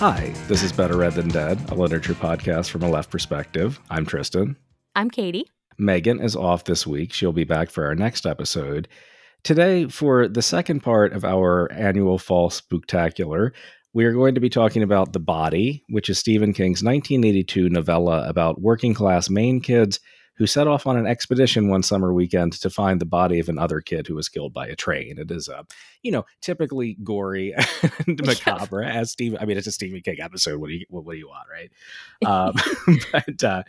Hi, this is Better Read Than Dead, a literature podcast from a left perspective. I'm Tristan. I'm Katie. Megan is off this week. She'll be back for our next episode. Today, for the second part of our annual fall spooktacular, we are going to be talking about The Body, which is Stephen King's 1982 novella about working class Maine kids who set off on an expedition one summer weekend to find the body of another kid who was killed by a train. It is, uh, you know, typically gory and macabre as Steve. I mean, it's a Stephen King episode. What do you what, what do you want, right? Um, but uh,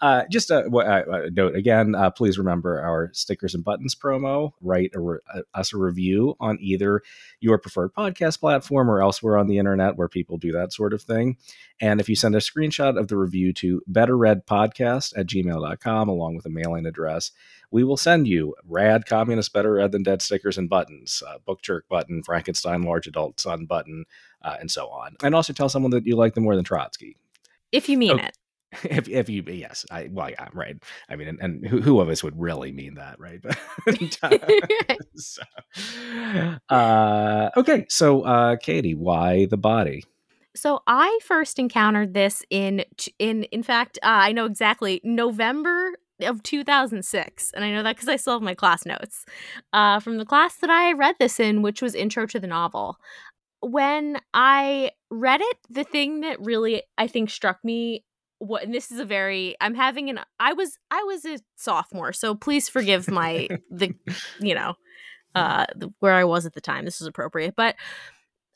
uh, just a, a, note again. Uh, please remember our stickers and buttons promo. Write a re- us a review on either your preferred podcast platform or elsewhere on the internet where people do that sort of thing. And if you send a screenshot of the review to betterreadpodcast at gmail.com along with a mailing address, we will send you rad communist better read than dead stickers and buttons, uh, book jerk button, Frankenstein large adult son button, uh, and so on. And also tell someone that you like them more than Trotsky. If you mean okay. it if if you yes i well yeah right i mean and, and who, who, of us would really mean that right so, uh, okay so uh katie why the body so I first encountered this in in in fact uh, I know exactly November of 2006 and I know that because I still have my class notes uh, from the class that I read this in which was intro to the novel. When I read it the thing that really I think struck me what and this is a very I'm having an I was I was a sophomore so please forgive my the you know uh where I was at the time this is appropriate but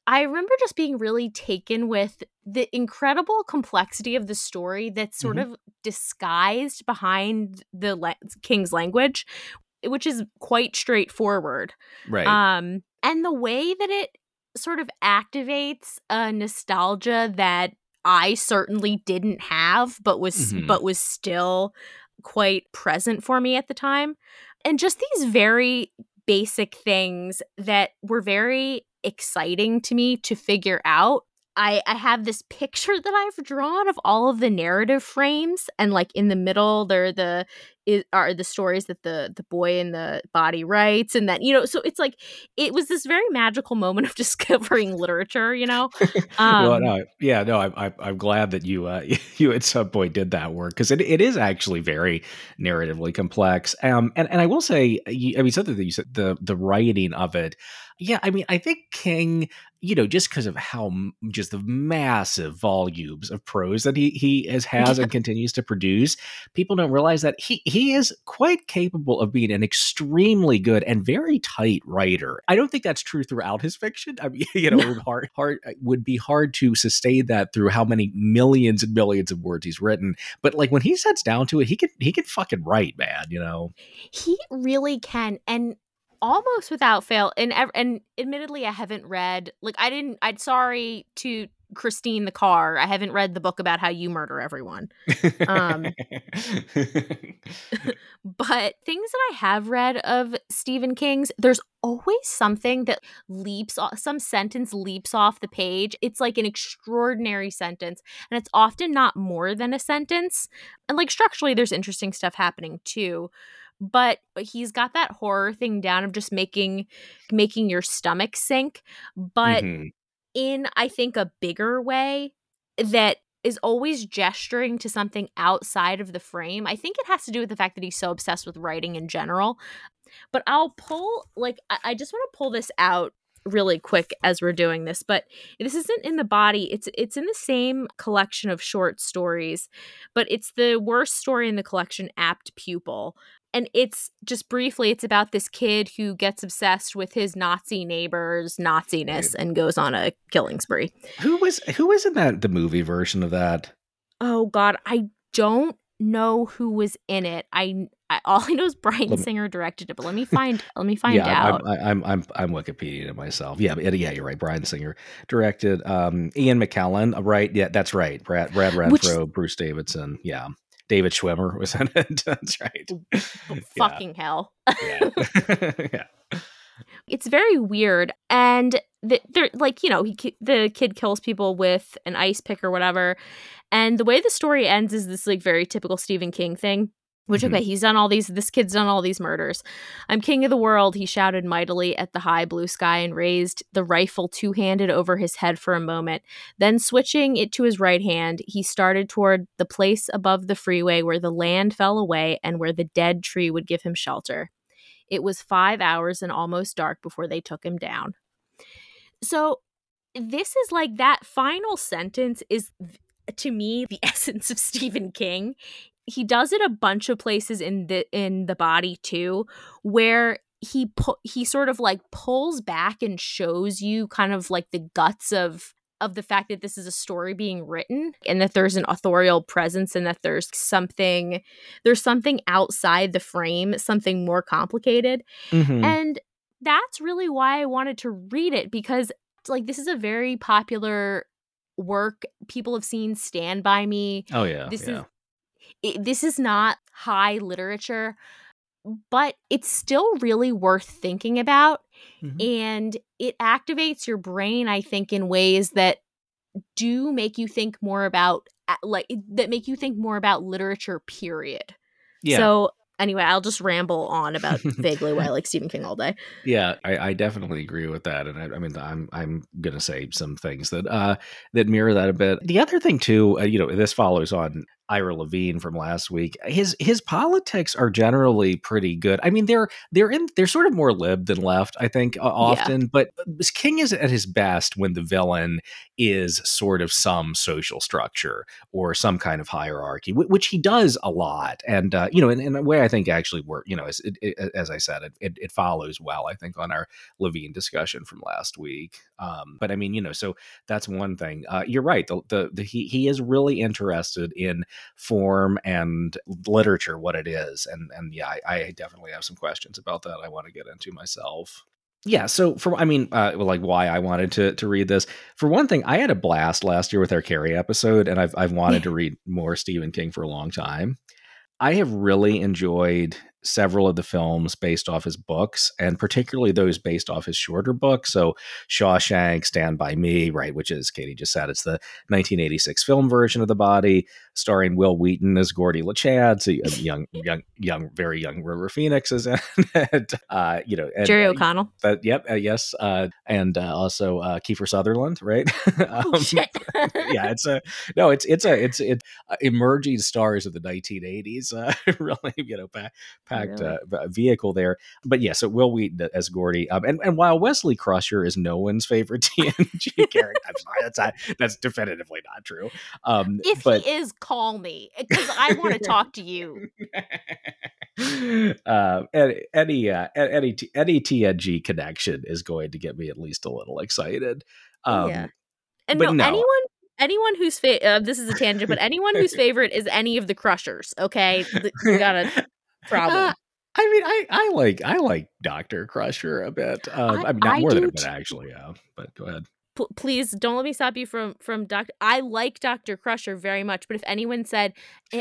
I remember just being really taken with the incredible complexity of the story that's sort mm-hmm. of disguised behind the le- king's language, which is quite straightforward. Right. Um, and the way that it sort of activates a nostalgia that I certainly didn't have, but was mm-hmm. but was still quite present for me at the time. And just these very basic things that were very exciting to me to figure out. I, I have this picture that I've drawn of all of the narrative frames, and like in the middle, there the is, are the stories that the the boy in the body writes, and that you know, so it's like it was this very magical moment of discovering literature, you know. Um, well, no, yeah, no, I, I, I'm glad that you uh, you at some point did that work because it, it is actually very narratively complex. Um, and and I will say, I mean, something that you said, the the writing of it yeah, I mean, I think King, you know, just because of how just the massive volumes of prose that he he has has and continues to produce, people don't realize that he he is quite capable of being an extremely good and very tight writer. I don't think that's true throughout his fiction. I mean, you know, no. hard hard would be hard to sustain that through how many millions and millions of words he's written. But like when he sets down to it, he can he can fucking write, man. You know, he really can, and almost without fail and and admittedly i haven't read like i didn't i'd sorry to christine the car i haven't read the book about how you murder everyone um but things that i have read of stephen king's there's always something that leaps off some sentence leaps off the page. It's like an extraordinary sentence and it's often not more than a sentence and like structurally there's interesting stuff happening too but he's got that horror thing down of just making making your stomach sink but mm-hmm. in i think a bigger way that is always gesturing to something outside of the frame i think it has to do with the fact that he's so obsessed with writing in general but i'll pull like i, I just want to pull this out really quick as we're doing this but this isn't in the body it's it's in the same collection of short stories but it's the worst story in the collection apt pupil and it's just briefly it's about this kid who gets obsessed with his nazi neighbor's naziness and goes on a killing spree. Who was who was in that the movie version of that? Oh god i don't know who was in it. I, I all i know is bryan singer directed it but let me find let me find yeah, out. I'm, I'm i'm i'm wikipedia myself. Yeah yeah you're right. Bryan singer directed um ian mckellen uh, right? Yeah that's right. Brad brad renfro Which, bruce davison. Yeah David Schwimmer was in it. That's right. Fucking yeah. hell. yeah. yeah. It's very weird, and the, they're like you know he the kid kills people with an ice pick or whatever, and the way the story ends is this like very typical Stephen King thing. Which, Mhm. okay, he's done all these, this kid's done all these murders. I'm king of the world, he shouted mightily at the high blue sky and raised the rifle two handed over his head for a moment. Then, switching it to his right hand, he started toward the place above the freeway where the land fell away and where the dead tree would give him shelter. It was five hours and almost dark before they took him down. So, this is like that final sentence is to me the essence of Stephen King. He does it a bunch of places in the in the body too where he pu- he sort of like pulls back and shows you kind of like the guts of of the fact that this is a story being written and that there's an authorial presence and that there's something there's something outside the frame something more complicated Mhm. and that's really why I wanted to read it because like this is a very popular work. People have seen Stand by Me. oh yeah. This yeah. is it, this is not high literature, but it's still really worth thinking about Mhm. and it activates your brain I think in ways that do make you think more about like that make you think more about literature period. yeah. So anyway, I'll just ramble on about vaguely why I like Stephen King all day. Yeah, I, I definitely agree with that, and I, I mean, I'm I'm gonna say some things that uh that mirror that a bit. The other thing too, uh, you know, this follows on Ira Levine from last week. His his politics are generally pretty good. I mean, they're they're in they're sort of more lib than left, I think, uh, often. But King is at his best when the villain is sort of some social structure or some kind of hierarchy, wh- which he does a lot. And uh, you know, in, in a way, I think actually work. You know, as, it, it, as I said, it, it, it follows well. I think on our Levine discussion from last week. Um, but I mean, you know, so that's one thing. Uh, you're right. The, the, the he he is really interested in form and literature, what it is, and and yeah, I, I definitely have some questions about that. I want to get into myself. Yeah, so for I mean, uh, like why I wanted to to read this. For one thing, I had a blast last year with our Carrie episode, and I've I've wanted to read more Stephen King for a long time. I have really enjoyed several of the films based off his books, and particularly those based off his shorter books. So Shawshank, Stand by Me, right, which is Katie just said, it's the 1986 film version of The Body, starring Wil Wheaton as Gordy LaChance, so young, young, young, very young River Phoenix is in it. Uh, you know, and, Jerry uh, O'Connell. but yep, uh, yes, uh, and uh, also uh, Kiefer Sutherland, right? Oh Um, shit. yeah, it's a no, it's it's a it's it uh, emerging stars of the 1980s. Uh, really, you know, pack, packed Really? uh, vehicle there. But yeah, so Wil Wheaton as Gordy, um, and and while Wesley Crusher is no one's favorite TNG character, I'm sorry, that's not, that's definitively not true. Um, If but he is, call me because I want to talk to you. uh, any any uh, any any TNG connection is going to get me at least a little excited. Um, Yeah. And but no, no. anyone anyone whose fa- uh, this is a tangent, but anyone whose favorite is any of the Crushers, okay, you got a problem. Uh, I mean, I, I like I like Doctor Crusher a bit. Um, I- I, mean, not I more than a bit too. actually. Yeah, but go ahead. P- please don't let me stop you from from Doctor. I like Doctor Crusher very much, but if anyone said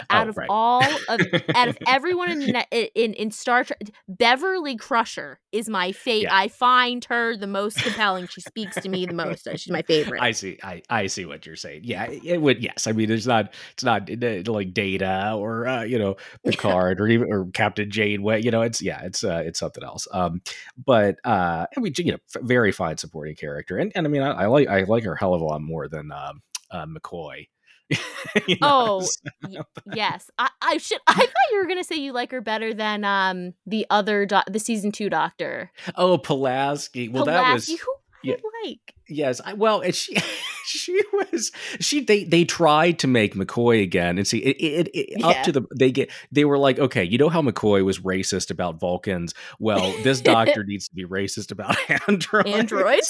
out Oh, of right. all of out of everyone in in in Star Trek, Beverly Crusher is my favorite. Yeah. I find her the most compelling. She speaks to me the most. She's my favorite. I see. I, I see what you're saying. Yeah, it would. Yes, I mean, it's not. It's not uh, like Data or uh, you know Picard or even or Captain Jane. Janeway. You know, it's yeah, it's uh, it's something else. Um, but uh, I mean, you know, very fine supporting character, and and I mean, I, I like I like her hell of a lot more than um, uh, McCoy. You know, Oh, so- yes. I, I should. I thought you were gonna say you like her better than um the other doc, the season two Doctor. oh, Pulaski. Well, that was Pulaski, who yeah. I like. Yes, I, well, and she she was she they they tried to make McCoy again, and see it, it, it up to the they get they were like, okay, you know how McCoy was racist about Vulcans? Well, this doctor needs to be racist about androids. Androids,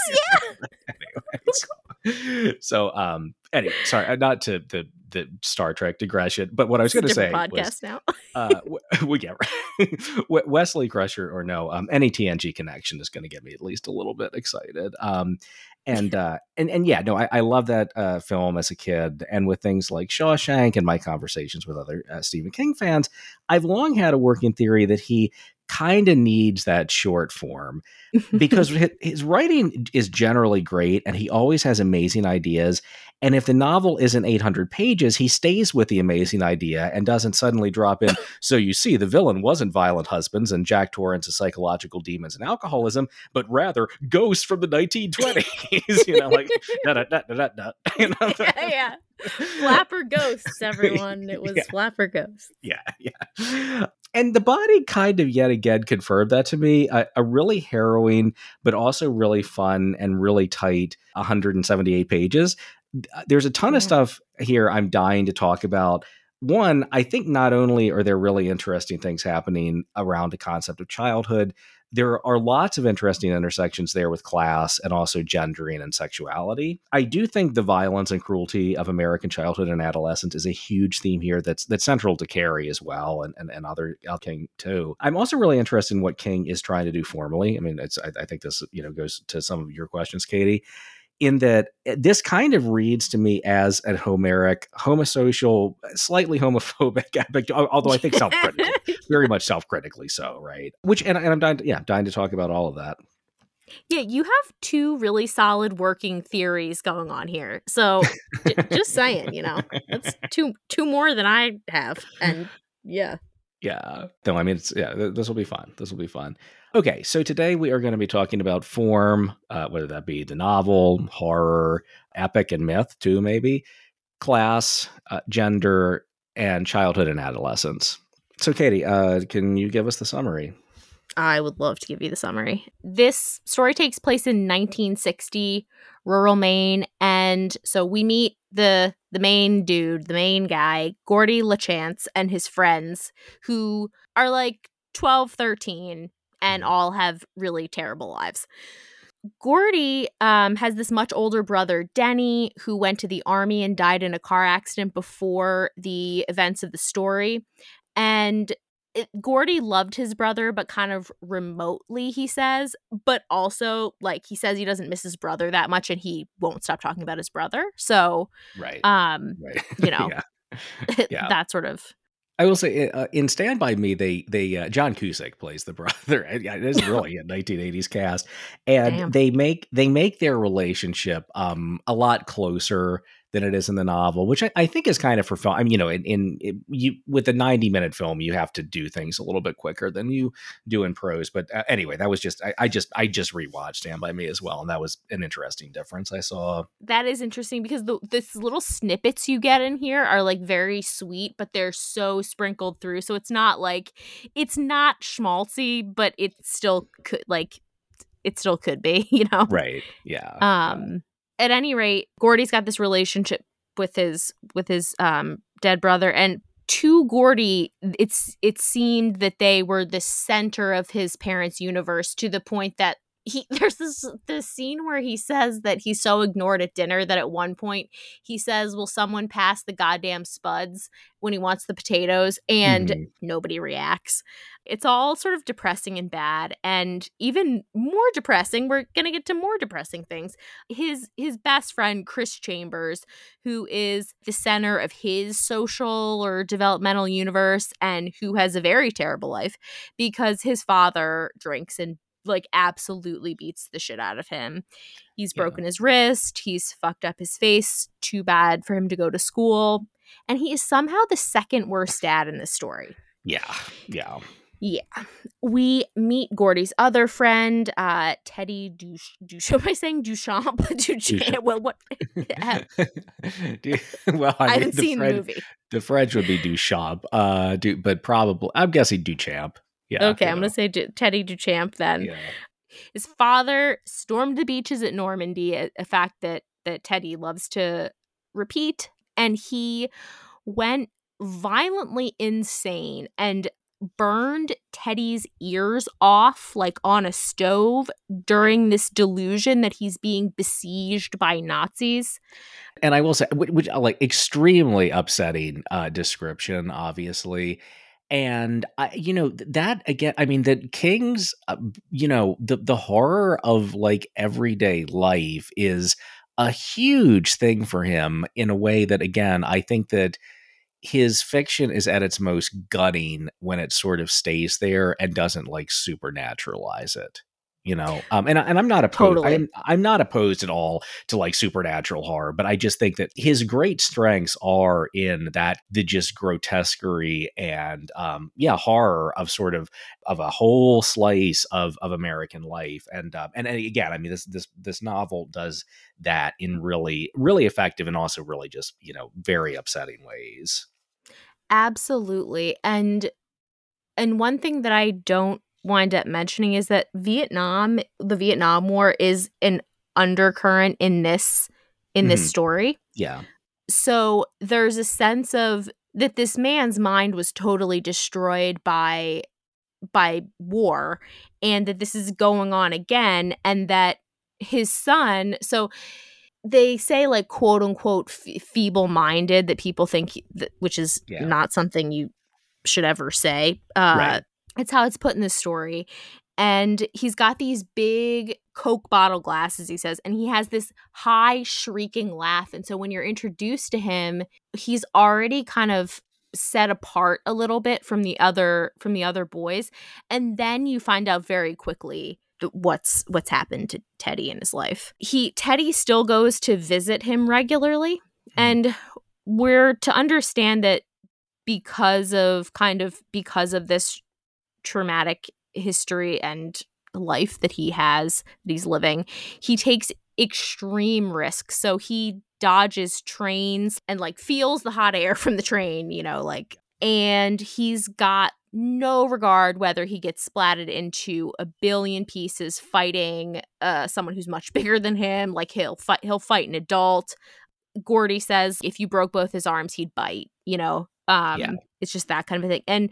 Anyways. so um anyway sorry uh, not to the the star trek digression but what i was going to say different was podcast now. uh we get right. Wesley Crusher or no, um, any TNG connection is going to get me at least a little bit excited. Um, and uh, and and yeah, no, I, I love that uh, film as a kid, and with things like Shawshank and my conversations with other uh, Stephen King fans, I've long had a working theory that he kind of needs that short form because his writing is generally great and he always has amazing ideas and if the novel isn't 800 pages, he stays with the amazing idea and doesn't suddenly drop in. so you see, the villain wasn't violent husbands and Jack Torrance's psychological demons and alcoholism, but rather ghosts from the 1920s. you know, like da da da da da. You know? yeah, yeah. Flapper ghosts, everyone. It was yeah. flapper ghosts. Yeah, yeah. And the body kind of yet again confirmed that to me. A, a really harrowing, but also really fun and really tight 178 pages uh, there's a ton yeah. of stuff here I'm dying to talk about. One, I think not only are there really interesting things happening around the concept of childhood, there are lots of interesting intersections there with class and also gendering and sexuality. I do think the violence and cruelty of American childhood and adolescence is a huge theme here that's that's central to Carrie as well and, and, and other King too. I'm also really interested in what King is trying to do formally. I mean, it's I, I think this you know goes to some of your questions, Katie in that eh, this kind of reads to me as a Homeric, homosocial, slightly homophobic epic, although I think self-critical, very much self-critically so, right? Which, and, and I'm dying, to, yeah, dying to talk about all of that. Yeah, you have two really solid working theories going on here. So, j- just saying, you know, that's two two more than I have, and yeah, yeah. No, I mean, it's yeah. This will be fun. This will be fun. Okay, so today we are going to be talking about form, uh, whether that be the novel, horror, epic, and myth, too, maybe, class, uh, gender, and childhood and adolescence. So, Katie, uh, can you give us the summary? I would love to give you the summary. This story takes place in 1960, rural Maine, and so we meet the the main dude, the main guy, Gordy LaChance, and his friends, who are like 12, 13, and mm-hmm. all have really terrible lives. Gordy um, has this much older brother, Denny, who went to the army and died in a car accident before the events of the story. And it, Gordy loved his brother, but kind of remotely, he says. But also, like, he says he doesn't miss his brother that much and he won't stop talking about his brother. So, right. Um, right. you know, yeah. yeah. that sort of I will say uh, in Stand by Me, they they uh, John Cusack plays the brother. it is really a 1980s cast, and Damn. they make they make their relationship um, a lot closer than it is in the novel, which I, I think is kind of for film. I mean, you know, in, in, in, you with a ninety minute film, you have to do things a little bit quicker than you do in prose. But uh, anyway, that was just I, I, just I just rewatched Stand by Me as well, and that was an interesting difference I saw. That is interesting because the this little snippets you get in here are like very sweet, but they're so sprinkled through, so it's not like it's not schmaltzy, but it still could like it still could be, you know. Right. Yeah. Um at any rate, Gordy's got this relationship with his with his um dead brother and to Gordy, it's it seemed that they were the center of his parents' universe to the point that he there's this this scene where he says that he's so ignored at dinner that at one point he says, "Will someone pass the goddamn spuds?" when he wants the potatoes and mm-hmm. nobody reacts. It's all sort of depressing and bad and even more depressing. We're going to get to more depressing things. His his best friend Chris Chambers, who is the center of his social or developmental universe and who has a very terrible life because his father drinks and like absolutely beats the shit out of him. He's broken yeah. his wrist, he's fucked up his face, too bad for him to go to school. And he is somehow the second worst dad in this story. Yeah. Yeah. Yeah. We meet Gordy's other friend, uh, Teddy Duch. Duch- am I saying Duchamp? Duchamp. Well, what? well, I, I haven't the seen French, the movie. The French would be Duchamp, uh, du- but probably, I'm guessing Duchamp. Yeah. Okay, I'm going to say D- Teddy Duchamp then. Yeah. His father stormed the beaches at Normandy, a, a fact that, that Teddy loves to repeat. And he went violently insane and burned Teddy's ears off like on a stove during this delusion that he's being besieged by Nazis. And I will say, which like extremely upsetting uh, description, obviously and I, you know that again i mean that king's uh, you know the the horror of like everyday life is a huge thing for him in a way that again i think that his fiction is at its most gutting when it sort of stays there and doesn't like supernaturalize it you know um and, and i'm not opposed Totally. I'm, I'm not opposed at all to like supernatural horror but i just think that his great strengths are in that the just grotesquerie and um yeah horror of sort of of a whole slice of of american life and um and, and again i mean this this this novel does that in really really effective and also really just you know very upsetting ways Absolutely. And and one thing that I don't wind up mentioning is that Vietnam, the Vietnam War is an undercurrent in this in this Mhm. story. yeah So there's a sense of that this man's mind was totally destroyed by by war and that this is going on again and that his son so they say like quote unquote f- feeble minded that people think he- that, which is Yeah. not something you should ever say uh Right. It's how it's put in the story and he's got these big coke bottle glasses he says and he has this high shrieking laugh and so when you're introduced to him he's already kind of set apart a little bit from the other from the other boys and then you find out very quickly what's what's happened to Teddy in his life. He Teddy still goes to visit him regularly mm-hmm. and we're to understand that because of kind of because of this traumatic history and life that he has that he's living, he takes extreme risks. So he dodges trains and like feels the hot air from the train, you know, like and he's got no regard whether he gets splatted into a billion pieces fighting uh someone who's much bigger than him like he'll fight he'll fight an adult gordy says if you broke both his arms he'd bite you know um Yeah. it's just that kind of a thing and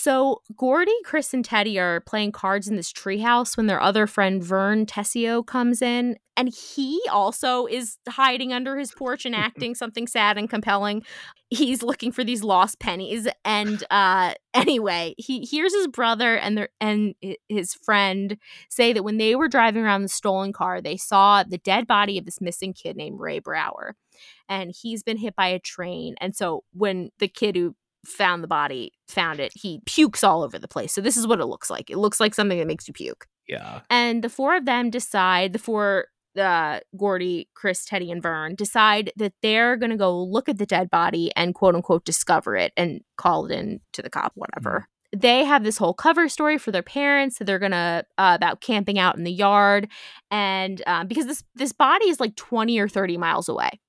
so gordy chris and teddy are playing cards in this treehouse when their other friend vern tessio comes in and he also is hiding under his porch and acting something sad and compelling. He's looking for these lost pennies and uh anyway he hears his brother and their and his friend say that when they were driving around the stolen car they saw the dead body of this missing kid named ray brower and he's been hit by a train and so when the kid who found the body found it he pukes all over the place. So this is what it looks like. It looks like something that makes you puke. Yeah. And the four of them decide the four uh gordy chris teddy and vern decide that they're gonna go look at the dead body and quote unquote discover it and call it in to the cop whatever. They have this whole cover story for their parents that they're gonna uh, about camping out in the yard. And um, because this this body is like 20 or 30 miles away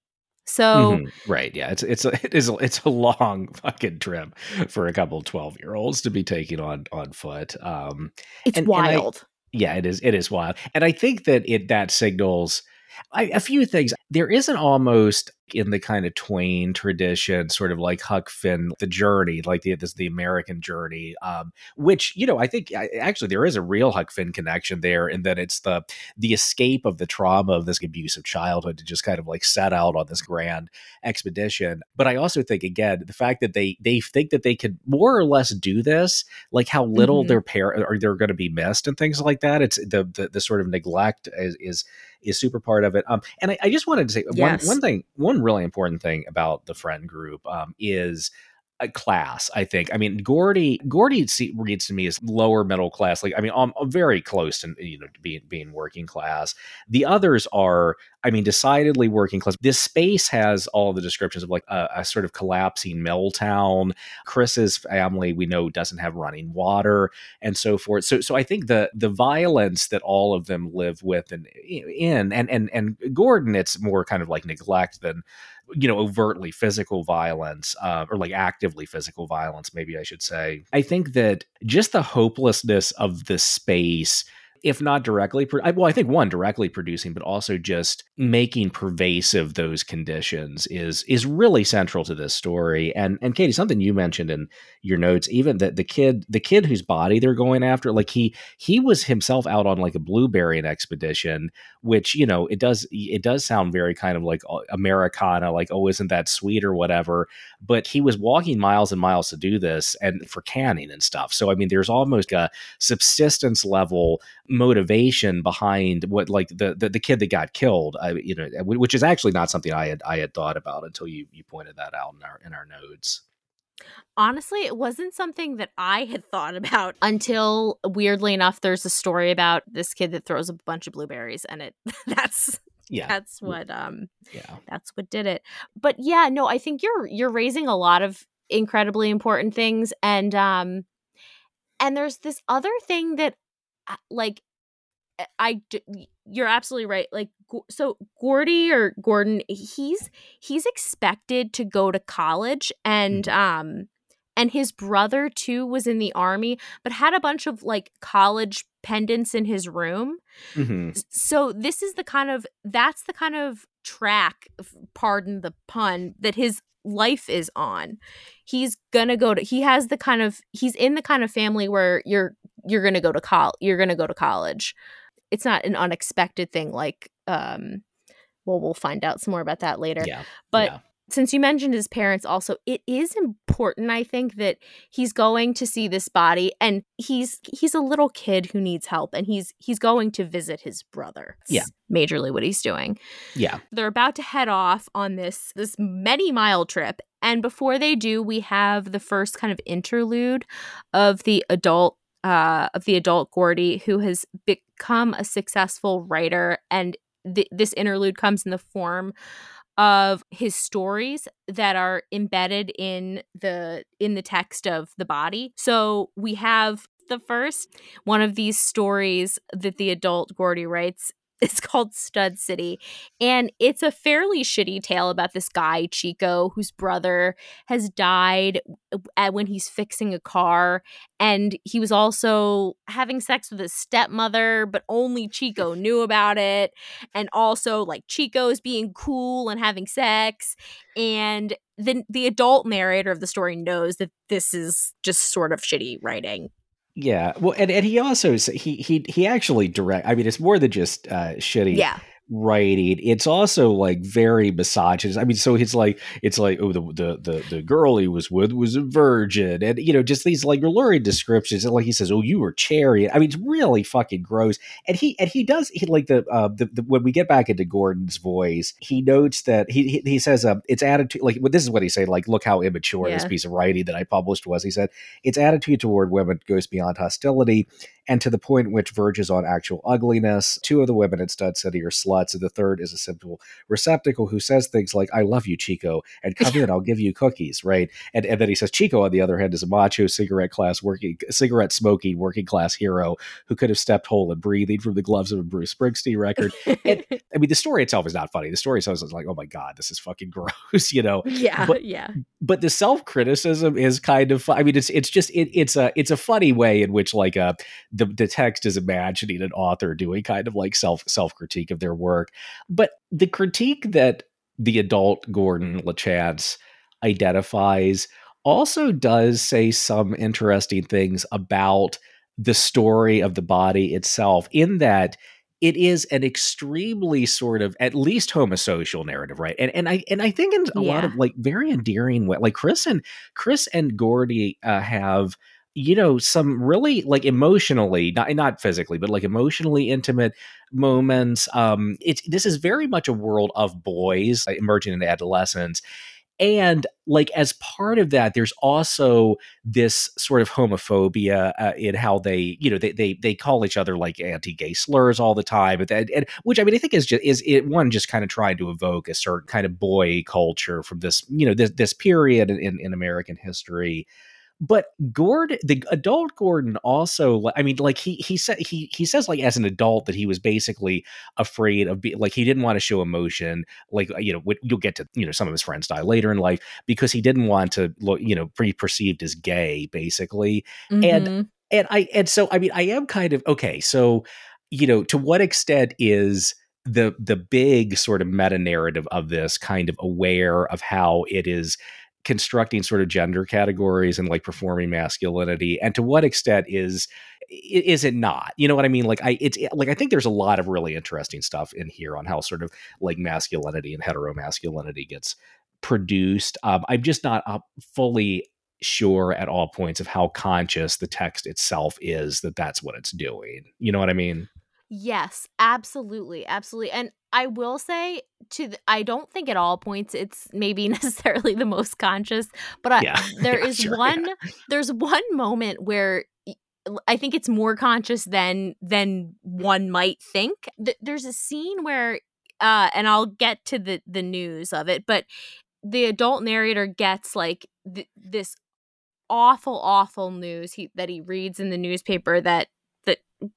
so Mhm. right yeah it's it's a, it is a, it's a long fucking trip for a couple 12 year olds to be taking on on foot um it's and- and I- wild yeah it is it is wild and i think that it that signals I, a few things there is an almost in the kind of twain tradition sort of like huck finn the journey like the this the american journey um which you know i think I, actually there is a real huck finn connection there in that it's the the escape of the trauma of this abusive childhood to just kind of like set out on this grand expedition but i also think again the fact that they they think that they could more or less do this like how little Mhm. their parent or they're going to be missed and things like that it's the the, the sort of neglect is, is is super part of it um and i, I just wanted to say Yes. one one thing one really important thing about the friend group um is class i think. I mean gordy gordy reads to me as lower middle class like i mean um, i'm, I'm very close to you know being being working class. The others are i mean decidedly working class. This space has all the descriptions of like a, a sort of collapsing mill town. Chris's family we know doesn't have running water and so forth. So so i think the the violence that all of them live with and in and and and gordon it's more kind of like neglect than you know overtly physical violence uh, or like actively physical violence maybe i should say. I think that just the hopelessness of the space if not directly well i think one directly producing but also just making pervasive those conditions is is really central to this story. And and katie something you mentioned in your notes even that the kid the kid whose body they're going after like he he was himself out on like a blueberrying expedition which you know it does it does sound very kind of like uh, americana like oh isn't that sweet? or whatever. But he was walking miles and miles to do this and for canning and stuff. So i mean there's almost a subsistence level motivation behind what like the the, the kid that got killed uh, you know which is actually not something i had i had thought about until you you pointed that out in our in our notes. Honestly it wasn't something that i had thought about until weirdly enough there's a story about this kid that throws a bunch of blueberries and it that's yeah. that's what um yeah. that's what did it. But yeah no i think you're you're raising a lot of incredibly important things and um and there's this other thing that like eh, I you're absolutely right. Like so Gordy or Gordon, he's he's expected to go to college and mm-hmm. um and his brother too was in the army but had a bunch of like college pendants in his room. Mm-hmm. So this is the kind of that's the kind of track, pardon the pun, that his life is on. He's gonna go to he has the kind of he's in the kind of family where you're you're going to go to college you're going to go to college. It's not an unexpected thing like um well we'll find out some more about that later. Yeah but yeah. since you mentioned his parents also it is important i think that he's going to see this body and he's he's a little kid who needs help and he's he's going to visit his brother. It's yeah. majorly what he's doing. Yeah. They're about to head off on this this many mile trip and before they do we have the first kind of interlude of the adult uh, of the adult Gordy who has become a successful writer, and th- this interlude comes in the form of his stories that are embedded in the in the text of the body. So we have the first one of these stories that the adult Gordy writes it's called Stud City. And it's a fairly shitty tale about this guy, Chico, whose brother has died when he's fixing a car. And he was also having sex with his stepmother, but only Chico knew about it. And also, like, Chico's being cool and having sex. And then the adult narrator of the story knows that this is just sort of shitty writing. Yeah, well, and, and he also he he he actually direct. I mean, it's more than just uh, shitty. Yeah, writing. It's also like very misogynist. I mean so it's like it's like oh the the the, the girl he was with was a virgin and you know just these like lurid descriptions and like he says oh you were chariot. I mean it's really fucking gross. And he and he does he like the uh the, the when we get back into gordon's voice he notes that he he, he says um its attitude like well, this is what he said like look how immature yeah. this piece of writing that i published was he said. Its attitude toward women goes beyond hostility and to the point which verges on actual ugliness. Two of the women in Stud City are sluts, and the third is a simple receptacle who says things like, I love you, Chico, and come in, I'll give you cookies, right? And, and then he says, Chico, on the other hand, is a macho cigarette class working, cigarette smoking working class hero who could have stepped whole and breathing from the gloves of a Bruce Springsteen record. And I mean, the story itself is not funny. The story itself is like, oh my God, this is fucking gross, you know? Yeah. But, yeah. But the self criticism is kind of, I mean, it's, it's just, it, it's a, it's a funny way in which like, uh, the, the text is imagining an author doing kind of like self self critique of their work. But the critique that the adult Gordon Lachance identifies also does say some interesting things about the story of the body itself, in that it is an extremely sort of at least homosocial narrative, right? And and I and I think in a yeah. lot of like very endearing way, like Chris and Chris and Gordy uh, have you know some really like emotionally not not physically but like emotionally intimate moments um it's this is very much a world of boys like, emerging into adolescence and like as part of that there's also this sort of homophobia uh, in how they you know they, they they call each other like anti-gay slurs all the time and, and which i mean i think is just is it one just kind of trying to evoke a certain kind of boy culture from this you know this this period in, in american history but Gordon, the adult Gordon, also, I mean, like he he said he he says like as an adult that he was basically afraid of being like he didn't want to show emotion, like you know you'll get to you know some of his friends die later in life because he didn't want to look you know be perceived as gay basically, mm-hmm. and and I and so I mean I am kind of okay, so you know to what extent is the the big sort of meta narrative of this kind of aware of how it is constructing sort of gender categories and like performing masculinity and to what extent is is it not you know what i mean like i it's like i think there's a lot of really interesting stuff in here on how sort of like masculinity and heteromasculinity gets produced um i'm just not uh, fully sure at all points of how conscious the text itself is that that's what it's doing. You know what I mean? Yes, absolutely, absolutely. And I will say to the, I don't think at all points it's maybe necessarily the most conscious, but I, Yeah. there Yeah, is sure, one there's one moment where I think it's more conscious than than one might think. Th- There's a scene where uh and I'll get to the the news of it, but the adult narrator gets like th- this awful awful news he that he reads in the newspaper that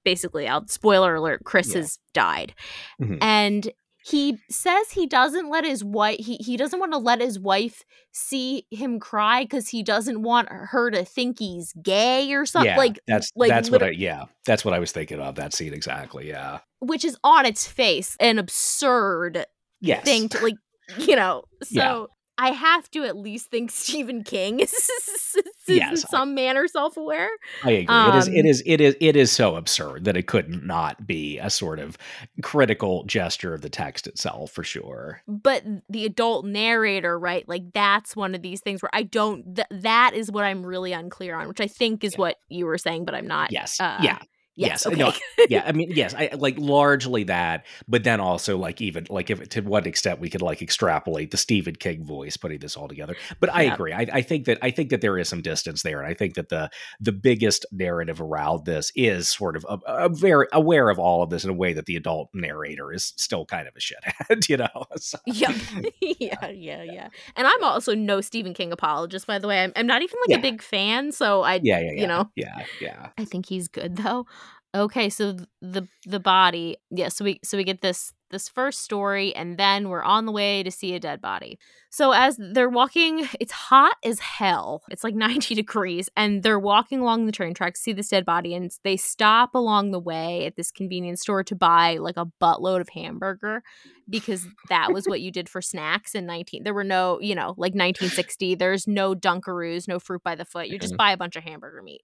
basically I'll spoiler alert Chris Yeah. has died Mhm. and he says he doesn't let his wife he, he doesn't want to let his wife see him cry because he doesn't want her to think he's gay or something yeah, like that's like that's what I yeah that's what I was thinking of that scene exactly. Yeah. which is on its face an absurd Yes. thing to like you know so Yeah. I have to at least think stephen king is, is Yes, in I- some manner self-aware I agree. it is. It Um, is. It is. It is so absurd that it could not be a sort of critical gesture of the text itself, for sure. but the adult narrator right like that's one of these things where i don't th- that is what i'm really unclear on which i think is Yeah. what you were saying but i'm not Yes. uh, yeah. Yes, yes, okay no, yeah, I mean, yes, I like largely that, but then also like even like if to what extent we could like extrapolate the Stephen King voice putting this all together. But I Yeah. agree. I, I think that I think that there is some distance there, and I think that the the biggest narrative around this is sort of a, a very aware of all of this in a way that the adult narrator is still kind of a shithead, you know. So, Yep. yeah, yeah, yeah. And I'm also no Stephen King apologist, by the way. I'm, I'm not even like Yeah. a big fan, so I, yeah, yeah, yeah, you know, yeah, yeah. I think he's good though. Okay, so the the body, yeah. So we so we get this this first story, and then we're on the way to see a dead body. So as they're walking, it's hot as hell. It's like 90 degrees, and they're walking along the train tracks, see this dead body, and they stop along the way at this convenience store to buy like a buttload of hamburger because that was what you did for snacks in 19. There were no, you know, like 1960. There's no Dunkaroos, no fruit by the foot. You just buy a bunch of hamburger meat.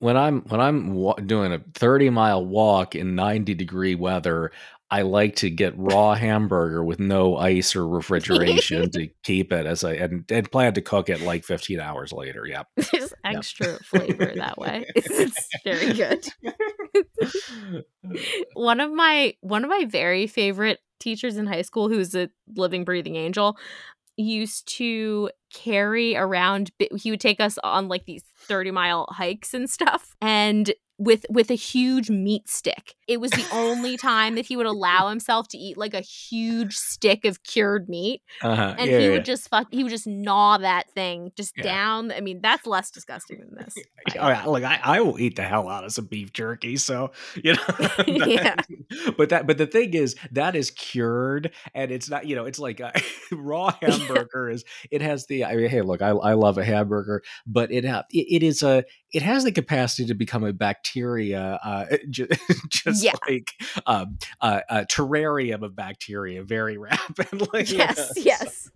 When I'm when I'm wa- doing a 30 mile walk in 90 degree weather, I like to get raw hamburger with no ice or refrigeration to keep it as I and, and plan to cook it like 15 hours later. Yep. There's extra flavor that way. It's, it's very good. one of my one of my very favorite teachers in high school who's a living breathing angel used to carry around he would take us on like these 30 mile hikes and stuff and with with a huge meat stick it was the only time that he would allow himself to eat like a huge stick of cured meat Uh-huh. and yeah, he yeah, would just fuck he would just gnaw that thing just Yeah. down i mean that's less disgusting than this yeah. Oh, yeah, Look, I, I will eat the hell out of some beef jerky. So you know, Yeah. But that, but the thing is, that is cured, and it's not. You know, it's like a raw hamburger is. It has the. I mean, hey, look, I, I love a hamburger, but it, it it is a. It has the capacity to become a bacteria, uh, ju- just Yeah. like um, uh, a terrarium of bacteria, very rapidly. you know, yes so- yes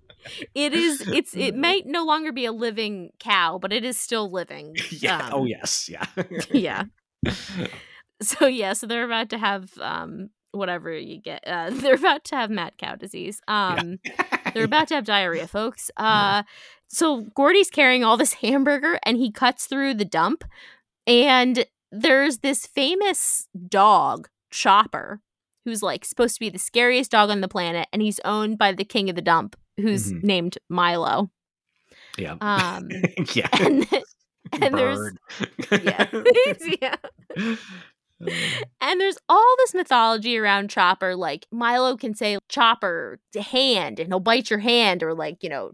it is it's it might no longer be a living cow but it is still living Yeah. oh Um, yes. Yeah. yeah so yeah so they're about to have um whatever you get uh they're about to have mad cow disease um they're about to have diarrhea folks uh so gordy's carrying all this hamburger and he cuts through the dump and there's this famous dog chopper who's like supposed to be the scariest dog on the planet and he's owned by the king of the dump who's Mhm. named milo yeah. um yeah. and and there's yeah yeah And there's all this mythology around Chopper. Like Milo can say Chopper to hand and he'll bite your hand, or like, you know,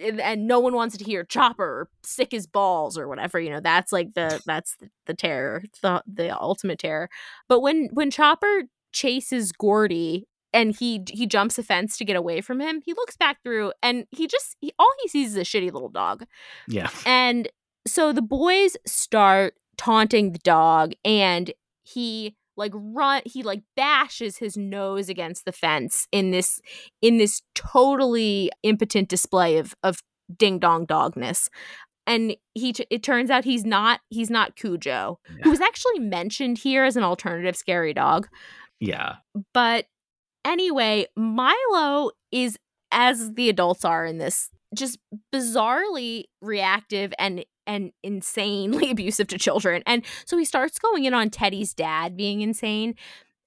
and, and no one wants to hear Chopper or sick as balls or whatever. You know, that's like the that's the, the terror, the the ultimate terror. But when when Chopper chases Gordy and he he jumps a fence to get away from him, he looks back through and he just he, all he sees is a shitty little dog. yeah. And so the boys start taunting the dog and he like run he like bashes his nose against the fence in this in this totally impotent display of of ding dong dogness. And he t- it turns out he's not he's not Cujo, who was actually mentioned here as an alternative scary dog. Yeah. But anyway, Milo is as the adults are in this just bizarrely reactive and and insanely abusive to children. And so he starts going in on Teddy's dad being insane.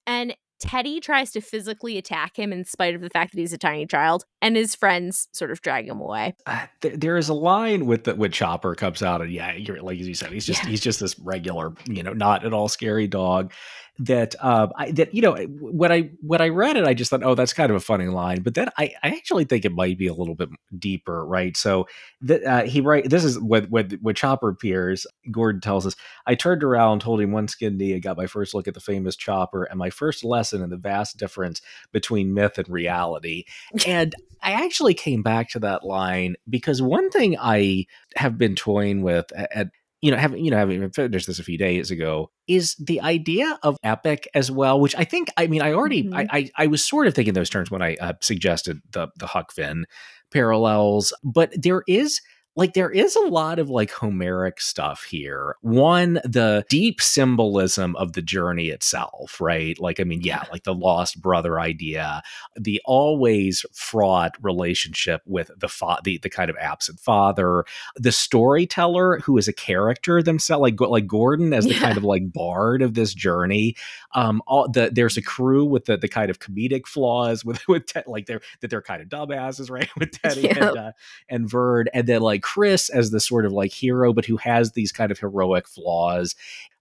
And Teddy tries to physically attack him in spite of the fact that he's a tiny child, and his friends sort of drag him away. Uh, th- there is a line with the when Chopper comes out, and yeah, you're like as you said, he's just Yeah. he's just this regular, you know, not at all scary dog. That um, I, that you know, when I when I read it, I just thought, oh, that's kind of a funny line. But then I, I actually think it might be a little bit deeper, right? So that uh, he right, this is when when when Chopper appears. Gordon tells us, I turned around, holding one skinned knee, and got my first look at the famous Chopper, and my first lesson in the vast difference between myth and reality. And I actually came back to that line because one thing I have been toying with at, you know, having you know, having finished this a few days ago, is the idea of epic as well. Which I think, I mean, I already, Mhm. I, I, I was sort of thinking those terms when I uh, suggested the the Huck Finn parallels, but there is like there is a lot of like homeric stuff here. One the deep symbolism of the journey itself right? Like i mean yeah like the lost brother idea the always fraught relationship with the fa- the, the kind of absent father the storyteller who is a character themselves like like gordon as the Yeah. kind of like bard of this journey. Um all the there's a crew with the the kind of comedic flaws with with Ted, like they're that they're kind of dumbasses right with teddy Yep. and uh, and Vern, and then like Chris as the sort of like hero, but who has these kind of heroic flaws.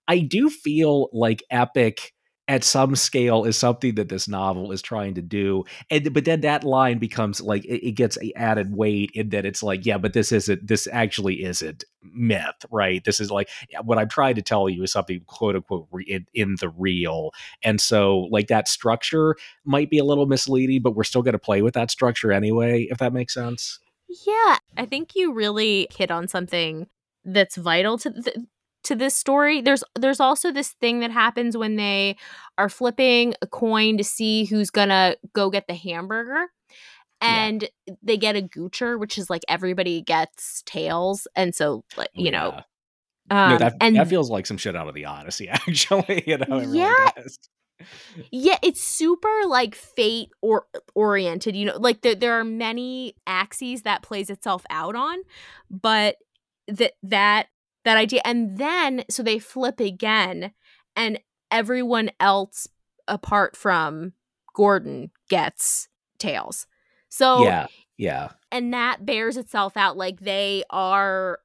I do feel like epic at some scale is something that this novel is trying to do and but then that line becomes like it, it gets added weight in that it's like yeah but this isn't this actually isn't myth right this is like what i'm trying to tell you is something quote unquote re- in, in the real and so like that structure might be a little misleading but we're still going to play with that structure anyway if that makes sense Yeah, I think you really hit on something that's vital to th- to this story. There's there's also this thing that happens when they are flipping a coin to see who's gonna go get the hamburger. Yeah. And they get a goocher, which is like everybody gets tails, and so like you know, Oh, no, um, that, and that feels like some shit out of the Odyssey, actually. You know, Yeah. does. Yeah, it's super like fate or oriented. You know, like there there are many axes that plays itself out on, but that that that idea, and then so they flip again, and everyone else apart from Gordon gets tails. So yeah, yeah, and that bears itself out like they are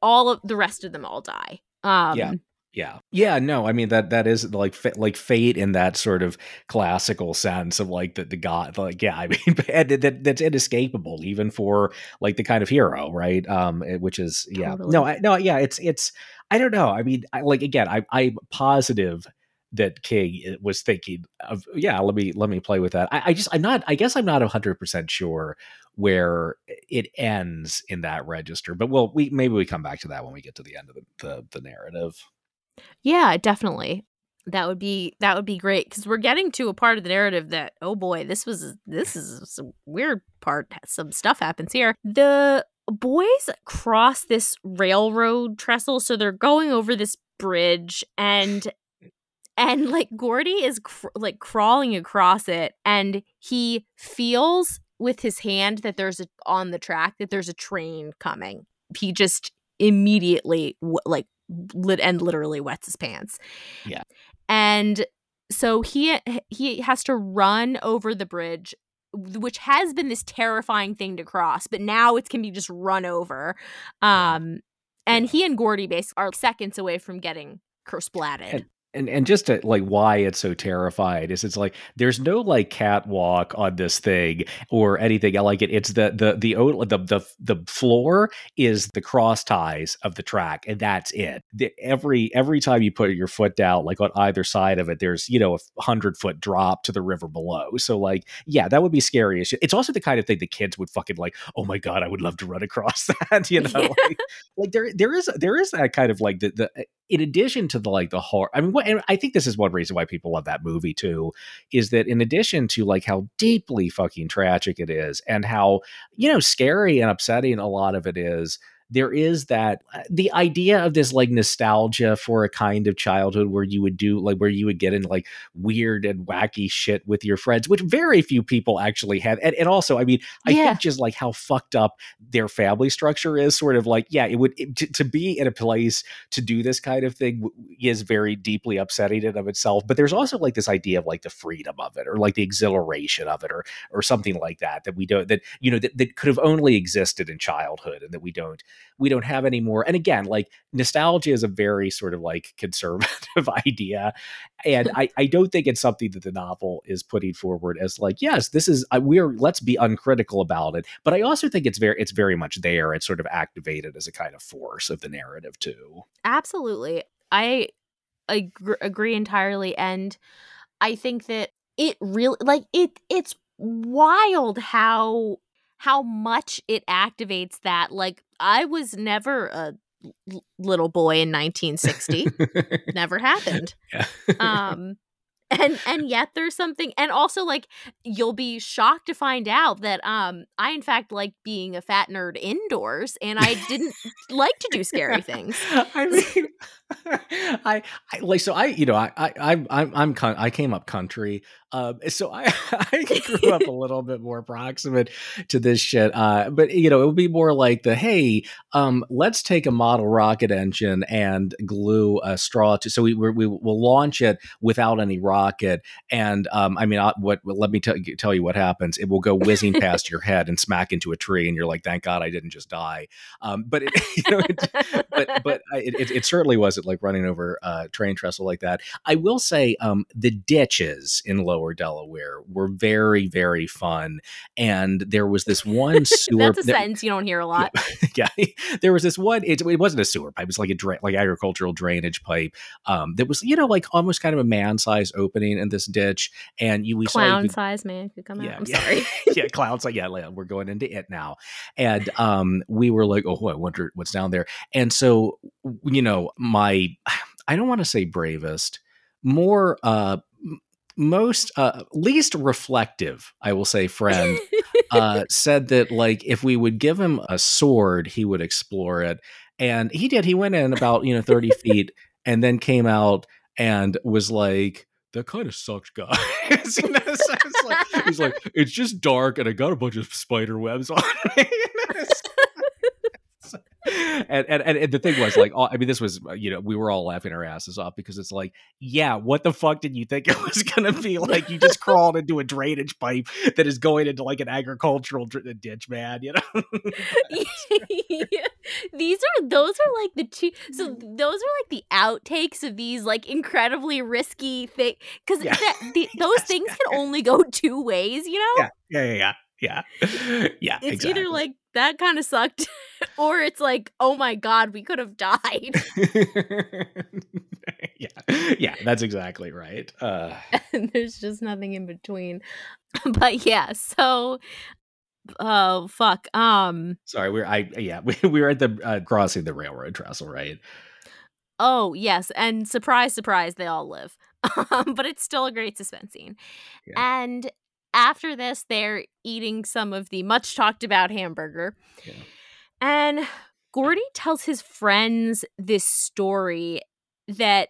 all of the rest of them all die. Um, Yeah. Yeah, yeah. No, I mean that that is like like fate in that sort of classical sense of like the the god. Like, yeah, I mean that that's inescapable even for like the kind of hero, right? Um, which is yeah, Totally. no, I, no, yeah. It's it's I don't know. I mean, I, like again, I I'm positive that King was thinking of yeah. Let me let me play with that. I, I just I'm not. I guess I'm not hundred percent sure where it ends in that register. But we'll we maybe we come back to that when we get to the end of the the, the narrative. Yeah, definitely. That would be that would be great because we're getting to a part of the narrative that oh boy, this was this is some weird part. Some stuff happens here. The boys cross this railroad trestle, so they're going over this bridge, and and like Gordy is cr- like crawling across it, and he feels with his hand that there's a on the track that there's a train coming. He just immediately w- like lit and literally wets his pants. Yeah. And so he he has to run over the bridge which has been this terrifying thing to cross, but now it can be just run over. Um and he and Gordy basically are seconds away from getting kersplatted. And- and and just to, like why it's so terrified is it's like there's no like catwalk on this thing or anything I like it it's the the the the the, the floor is the cross ties of the track and that's it the, every every time you put your foot down like on either side of it there's you know a hundred foot drop to the river below so like yeah that would be scary as shit. it's also the kind of thing the kids would fucking like oh my god i would love to run across that you know Yeah. like, like there there is there is that kind of like the the in addition to the like the horror i mean what and i think this is one reason why people love that movie too is that in addition to like how deeply fucking tragic it is and how you know scary and upsetting a lot of it is there is that uh, the idea of this like nostalgia for a kind of childhood where you would do like where you would get in like weird and wacky shit with your friends, which very few people actually have. And, and also, I mean, I Yeah. think just like how fucked up their family structure is, sort of like, yeah, it would it- to, to be in a place to do this kind of thing is very deeply upsetting in and of itself. But there's also like this idea of like the freedom of it or like the exhilaration of it or or something like that that we don't that you know that, that could have only existed in childhood and that we don't we don't have anymore. And again, like nostalgia is a very sort of like conservative idea. And I, I don't think it's something that the novel is putting forward as like, yes, this is uh, we're let's be uncritical about it. But I also think it's very it's very much there. It's sort of activated as a kind of force of the narrative too. Absolutely. I agr- agree entirely and I think that it really like it it's wild how how much it activates that like I was never a l- little boy in 1960 never happened. Yeah. um and and yet there's something and also like you'll be shocked to find out that um i in fact like being a fat nerd indoors and i didn't like to do scary things. I mean, I, I like so I you know I I I'm I'm, I'm con- I came up country, um, so I I grew up a little bit more proximate to this shit. Uh, but you know it would be more like the hey, um, let's take a model rocket engine and glue a straw to so we we we will launch it without any rocket, and um, I mean I, what let me tell you tell you what happens. It will go whizzing past your head and smack into a tree, and you're like, thank God I didn't just die. Um, but it, you know, it, but but I- it, it, it certainly wasn't like running over a train trestle like that. I will say um, the ditches in Lower Delaware were very very fun, and there was this one sewer. that's a sentence you don't hear a lot yeah, there was this one. It, it wasn't a sewer pipe; it was like a dra- like agricultural drainage pipe. Um, that was you know like almost kind of a man size opening in this ditch, and you we saw clown could- size man could come out Yeah, i'm yeah. sorry yeah, clouds like yeah, we're going into it now, and um, we were like, oh, I wonder what's down there, and so you know, my I don't want to say bravest, more uh, most uh, least reflective, I will say, friend uh, said that like if we would give him a sword, he would explore it, and he did. He went in about you know thirty feet, and then came out and was like. That kind of sucked, guys. You know, so it's like- he's like, it's just dark, and I got a bunch of spider webs on me. And, and and the thing was like, all, I mean, this was you know we were all laughing our asses off because it's like, yeah, what the fuck did you think it was gonna be like? You just crawled into a drainage pipe that is going into like an agricultural dr- ditch, man. You know? these are those are like the two so those are like the outtakes of these like incredibly risky thing because Yeah. those things can only go two ways you know yeah, yeah, yeah, yeah, yeah. yeah it's exactly. either like that kind of sucked or it's like oh my god we could have died yeah, yeah, that's exactly right. Uh, and there's just nothing in between but yeah so oh fuck um sorry, we're I yeah we, we were at the uh, crossing the railroad trestle, right? oh yes and surprise surprise they all live um, but it's still a great suspense scene Yeah. and after this they're eating some of the much talked about hamburger Yeah. and gordy tells his friends this story that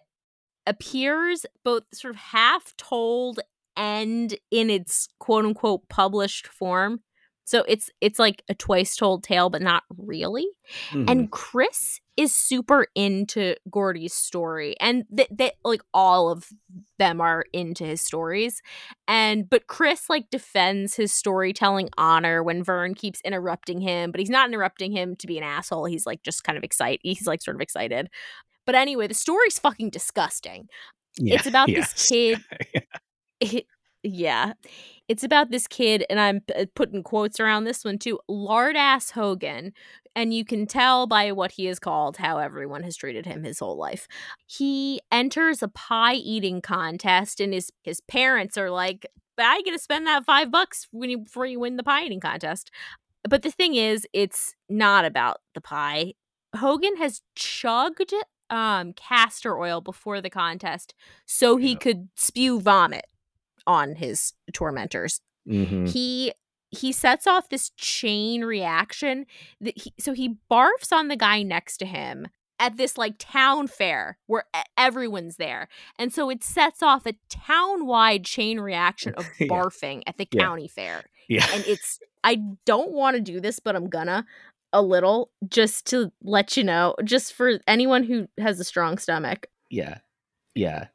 appears both sort of half told and in its quote unquote published form so it's it's like a twice told tale but not really Mhm. and Chris is super into Gordy's story, and that that like all of them are into his stories, and but Chris like defends his storytelling honor when Vern keeps interrupting him, but he's not interrupting him to be an asshole. He's like just kind of excited. He's like sort of excited. But anyway, the story's fucking disgusting. Yeah, it's about yes. this kid it, yeah. It's about this kid, and I'm putting quotes around this one too. Lard ass Hogan. And you can tell by what he is called how everyone has treated him his whole life. He enters a pie eating contest, and his his parents are like, I get to spend that five bucks when you before you win the pie eating contest. But the thing is, it's not about the pie. Hogan has chugged um castor oil before the contest so he Yeah. could spew vomit on his tormentors. Mhm. He he sets off this chain reaction that he, so he barfs on the guy next to him at this like town fair where everyone's there. And so it sets off a town-wide chain reaction of barfing yeah. at the county yeah. fair. Yeah. And it's I don't want to do this, but I'm gonna a little just to let you know, just for anyone who has a strong stomach. Yeah. Yeah.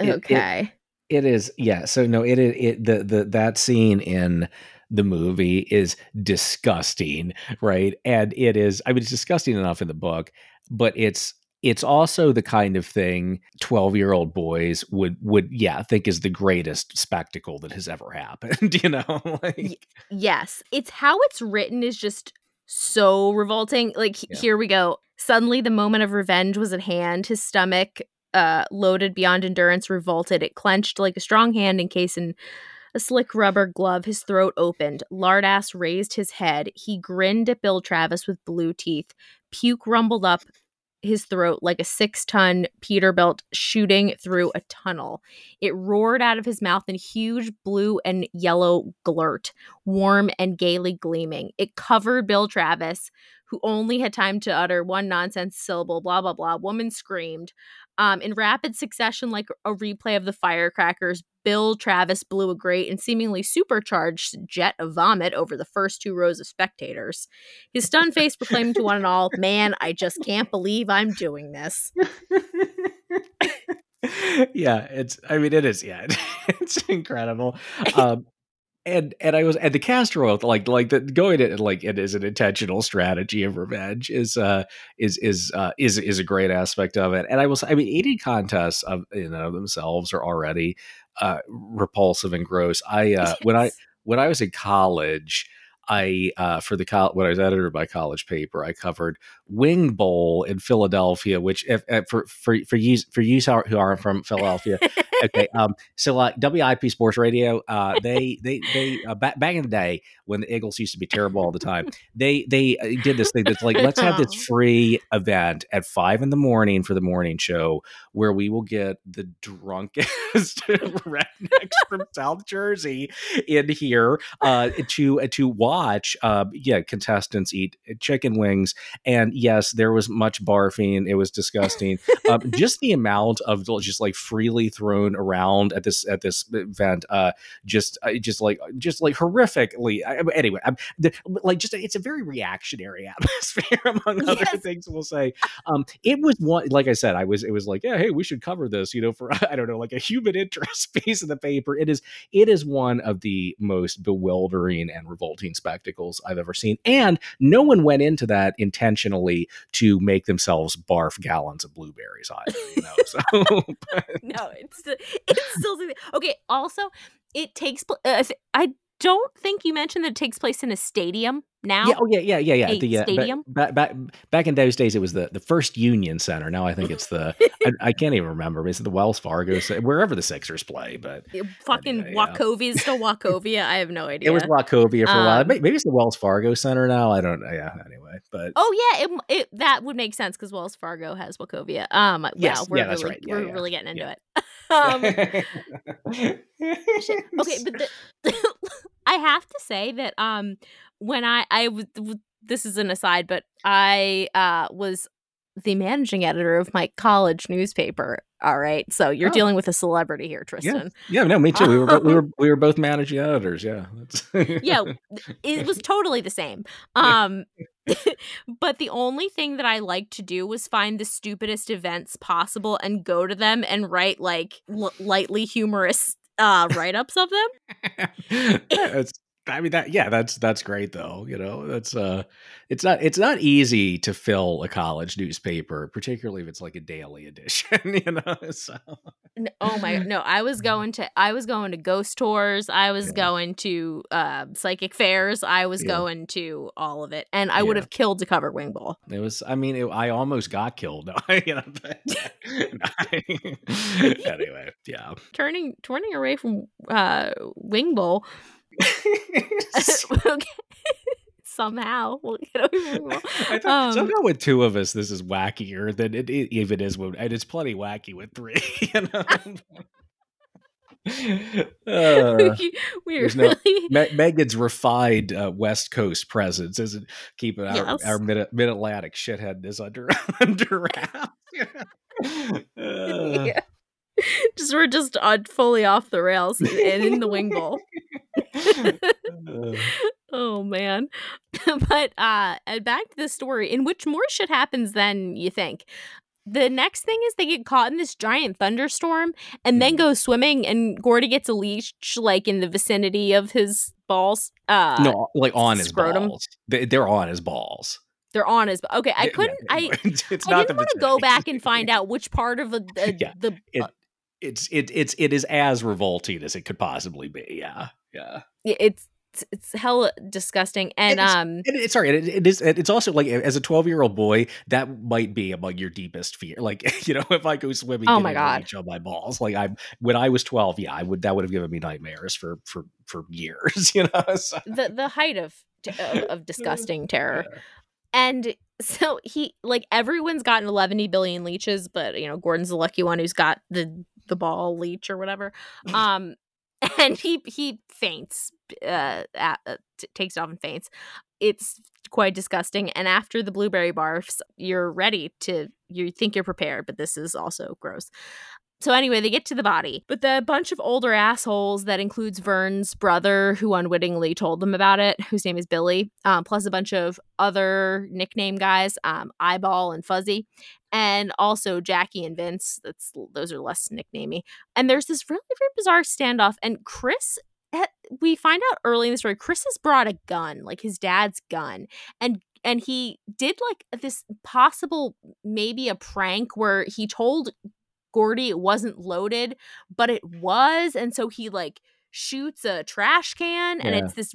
Okay. It, it, is yeah, so no, it it the the that scene in the movie is disgusting, right? And it is I mean it's disgusting enough in the book, but it's it's also the kind of thing 12 year old boys would would yeah think is the greatest spectacle that has ever happened you know like, yes it's how it's written is just so revolting like yeah. here we go suddenly the moment of revenge was at hand his stomach uh loaded beyond endurance revolted it clenched like a strong hand encased in a slick rubber glove his throat opened lardass raised his head he grinned at bill travis with blue teeth puke rumbled up his throat like a six ton Peterbilt shooting through a tunnel. It roared out of his mouth in huge blue and yellow glurt, warm and gaily gleaming. It covered Bill Travis, who only had time to utter one nonsense syllable, blah, blah, blah. Woman screamed. Um, in rapid succession, like a replay of the firecrackers, Bill Travis blew a great and seemingly supercharged jet of vomit over the first two rows of spectators. His stunned face proclaimed to one and all, Man, I just can't believe I'm doing this. yeah, it's, I mean, it is, yeah, it's incredible. Um, and and I was and the castor oil like like the going it like it is an intentional strategy of revenge is uh is is uh is is a great aspect of it and I will say I mean eating contests of you know themselves are already uh repulsive and gross I uh yes. when I when I was in college I uh, for the col- when I was editor of my college paper, I covered Wing Bowl in Philadelphia, which if, if for for for you for you who aren't from Philadelphia, okay. Um, so like WIP Sports Radio, uh, they they they uh, back back in the day when the Eagles used to be terrible all the time, they they uh, did this thing that's like let's have this free event at five in the morning for the morning show where we will get the drunkest rednecks from South Jersey in here uh, to uh, to watch uh, yeah contestants eat chicken wings and yes there was much barfing it was disgusting um, just the amount of just like freely thrown around at this at this event uh, just uh, just like just like horrifically I, anyway I'm, the, like just it's a very reactionary atmosphere among other yes. things we'll say um, it was one like I said I was it was like yeah hey we should cover this you know for I don't know like a human interest piece of the paper it is it is one of the most bewildering and revolting spectacles I've ever seen. And no one went into that intentionally to make themselves barf gallons of blueberries either, you know. So No, it's it's still okay. Also, it takes uh, I don't think you mentioned that it takes place in a stadium now. Yeah. Oh, yeah. Yeah. Yeah. Yeah. The uh, stadium. Back, back back in those days, it was the the first Union Center. Now I think it's the I, I, can't even remember. It's the Wells Fargo, wherever the Sixers play. But fucking anyway, Wachovia yeah. still Wachovia. I have no idea. It was Wachovia for um, a while. Um maybe it's the Wells Fargo Center now. I don't. Yeah. Anyway, but oh yeah, it, it that would make sense because Wells Fargo has Wachovia. Um. Yes. Wow, we're yeah, really, that's right. Yeah, we're really getting into it. Um, okay, but the, I have to say that um when I I was this is an aside, but I uh was the managing editor of my college newspaper. All right, so you're oh. dealing with a celebrity here, Tristan. Yeah, yeah no, me too. We were we were we were both managing editors. Yeah, yeah, it was totally the same. Um, but the only thing that I liked to do was find the stupidest events possible and go to them and write like l- lightly humorous uh write-ups of them. it's I mean that yeah, that's that's great though. You know, that's uh it's not it's not easy to fill a college newspaper, particularly if it's like a daily edition, you know. So Oh my no, I was going to I was going to ghost tours, I was yeah. going to uh psychic fairs, I was yeah. going to all of it. And I yeah. would have killed to cover Wing Bowl. It was I mean, it, I almost got killed. you know, anyway, yeah. Turning turning away from uh Wing Bowl somehow we'll get over I thought, um, somehow with two of us this is wackier than it, it even is when and it's plenty wacky with three you know Uh, We're there's no- Me- Megan's refined uh, West Coast presence isn't keeping our, Yes. our mid mid Atlantic shitheadness under under wraps. Uh, yeah. just we're just on fully off the rails and in the wing bowl. Uh, Oh man. but uh back to the story in which more shit happens than you think. The next thing is they get caught in this giant thunderstorm and then Mhm. go swimming and Gordy gets a leash like in the vicinity of his balls. Uh no, like on his scrotum. balls. They, they're on his balls. they're on his Okay, I couldn't yeah, I it's I didn't want to go back and find out which part of the the, Yeah, the It, it's it it's it is as revolting as it could possibly be. Yeah, yeah. it's it's hell disgusting and It's- um And it's sorry. It, it is. It's also like as a twelve year old boy, that might be among your deepest fear. Like you know, if I go swimming, Oh my God. on my balls. Like i'm when I was twelve, yeah, I would. That would have given me nightmares for for for years. You know. So, the the height of of, of disgusting terror. yeah. And so he like everyone's gotten 11 billion leeches, but you know Gordon's the lucky one who's got the the ball leech or whatever. Um, and he he faints, uh, at, uh t- takes it off and faints. It's quite disgusting. And after the blueberry barfs, you're ready to you think you're prepared, but this is also gross. So anyway, they get to the body, but the bunch of older assholes that includes Vern's brother, who unwittingly told them about it, whose name is Billy, um, plus a bunch of other nickname guys, um, Eyeball and Fuzzy, and also Jackie and Vince. That's those are less nicknamey. And there's this really very bizarre standoff, and Chris. eh, We find out early in the story, Chris has brought a gun, like his dad's gun, and and he did like this possible maybe a prank where he told Gordy it wasn't loaded, but it was, and so he like shoots a trash can, and Yeah. it's this.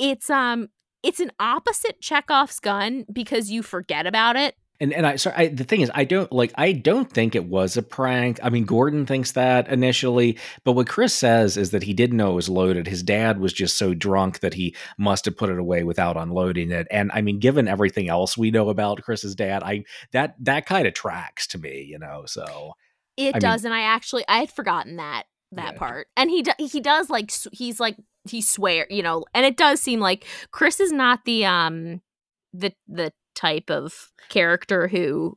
It's um, it's an opposite Chekhov's gun because you forget about it. And and I sorry, I, the thing is, I don't like. I don't think it was a prank. I mean, Gordon thinks that initially, but what Chris says is that he didn't know it was loaded. His dad was just so drunk that he must have put it away without unloading it. And I mean, given everything else we know about Chris's dad, I that that kind of tracks to me, you know. So It I mean- does, and I actually I had forgotten that that Yeah. part. And he do, he does like he's like he swear you know, and it does seem like Chris is not the um the the type of character who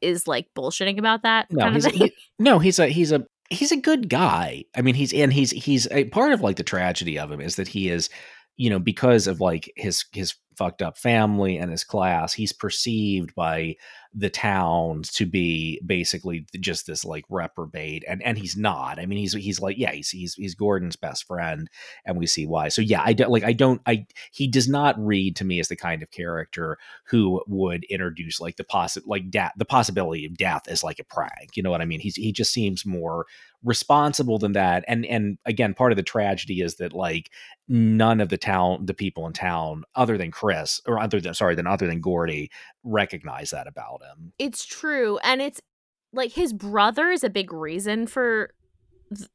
is like bullshitting about that no, he's a, he- no, he's a he's a he's a good guy. I mean, he's and he's he's a part of like the tragedy of him is that he is, you know, because of like his his fucked up family and his class, he's perceived by the town to be basically just this like reprobate and and he's not. I mean he's he's like yeah he's he's, he's gordon's best friend and we see why. So yeah i don't like i don't i he does not read to me as the kind of character who would introduce like the possi like death the possibility of death as like a prank you know what i mean? He's he just seems more responsible than that and and again part of the tragedy is that like none of the town the people in town other than chris or other than sorry than other than gordy recognize that about him. It's true, and it's like his brother is a big reason for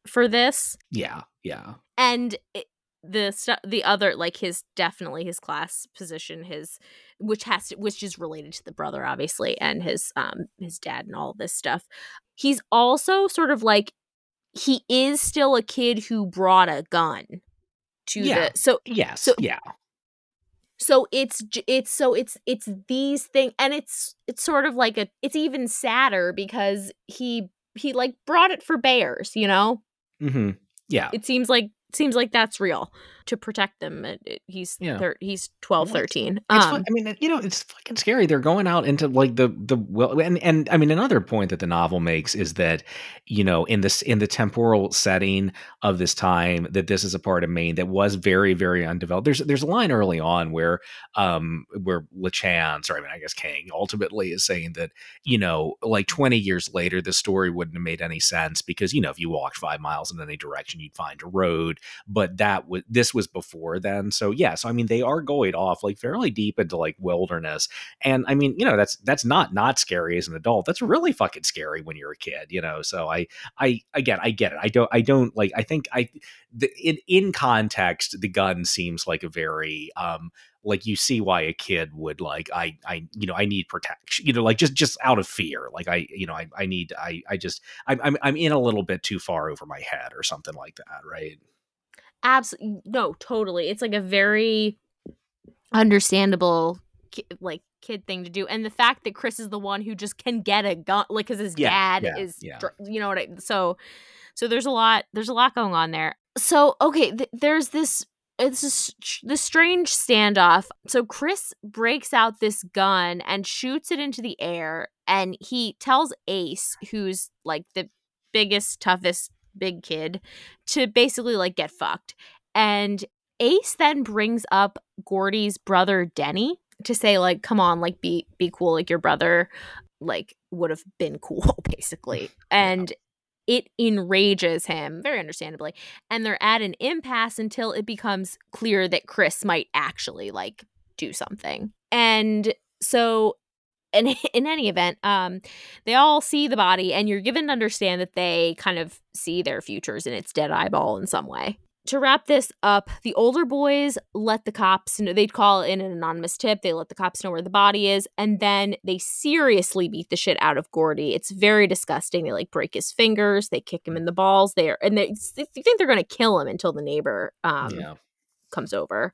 for this, yeah yeah. And it, the stuff the other like his definitely his class position, his which has to, which is related to the brother obviously, and his um his dad and all this stuff. He's also sort of like he is still a kid who brought a gun to Yeah. the so yes So- yeah so it's it's so it's it's these things and it's it's sort of like a it's even sadder because he he like brought it for bears you know mm-hmm. yeah it seems like seems like that's real to protect them he's Yeah. thir- he's 12 Well, it's- 13 It's um I mean, you know, it's fucking scary. They're going out into like the the well, and and I mean, another point that the novel makes is that you know, in this in the temporal setting of this time, that this is a part of Maine that was very very undeveloped. There's there's a line early on where um where LaChance or I mean, I guess King ultimately is saying that you know, like 20 years later, the story wouldn't have made any sense because you know, if you walked five miles in any direction, you'd find a road. But that was this was was before then. So yeah, so I mean they are going off like fairly deep into like wilderness. And I mean, you know, that's that's not not scary as an adult. That's really fucking scary when you're a kid, you know. So I I again, I get it. I don't I don't like I think I the, in in context the gun seems like a very um like you see why a kid would like i i you know i need protection you know like just just out of fear like i you know i, I need i i just I'm, I'm i'm in a little bit too far over my head or something like that right absolutely no totally it's like a very understandable like kid thing to do and the fact that chris is the one who just can get a gun like because his yeah, dad yeah, is yeah. you know what i so so there's a lot there's a lot going on there so okay th- there's this it's the strange standoff. So Chris breaks out this gun and shoots it into the air, and he tells Ace, who's like the biggest, toughest big kid, to basically like get fucked. And Ace then brings up Gordy's brother Denny to say like, "Come on, like be be cool, like your brother." like would have been cool basically and it enrages him, very understandably. And they're at an impasse until it becomes clear that Chris might actually like do something. And so in, in any event, um, they all see the body, and you're given to understand that they kind of see their futures in its dead eyeball in some way to wrap this up, the older boys let the cops know they'd call in an anonymous tip. They let the cops know where the body is, and then they seriously beat the shit out of Gordy. It's very disgusting. They like break his fingers, they kick him in the balls. They are, and they, they think they're going to kill him until the neighbor um, yeah. comes over.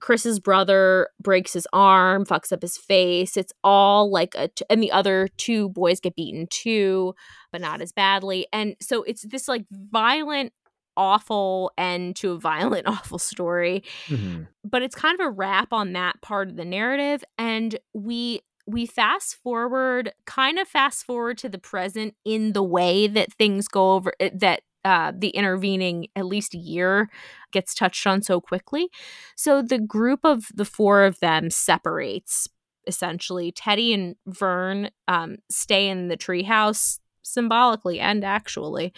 Chris's brother breaks his arm, fucks up his face. It's all like a, t- and the other two boys get beaten too, but not as badly. And so it's this like violent awful end to a violent, awful story. Mm-hmm. But it's kind of a wrap on that part of the narrative. And we we fast forward, kind of fast forward to the present in the way that things go over eh, that uh, the intervening at least year gets touched on so quickly. So the group of the four of them separates essentially. Teddy and Vern um, stay in the treehouse symbolically and actually.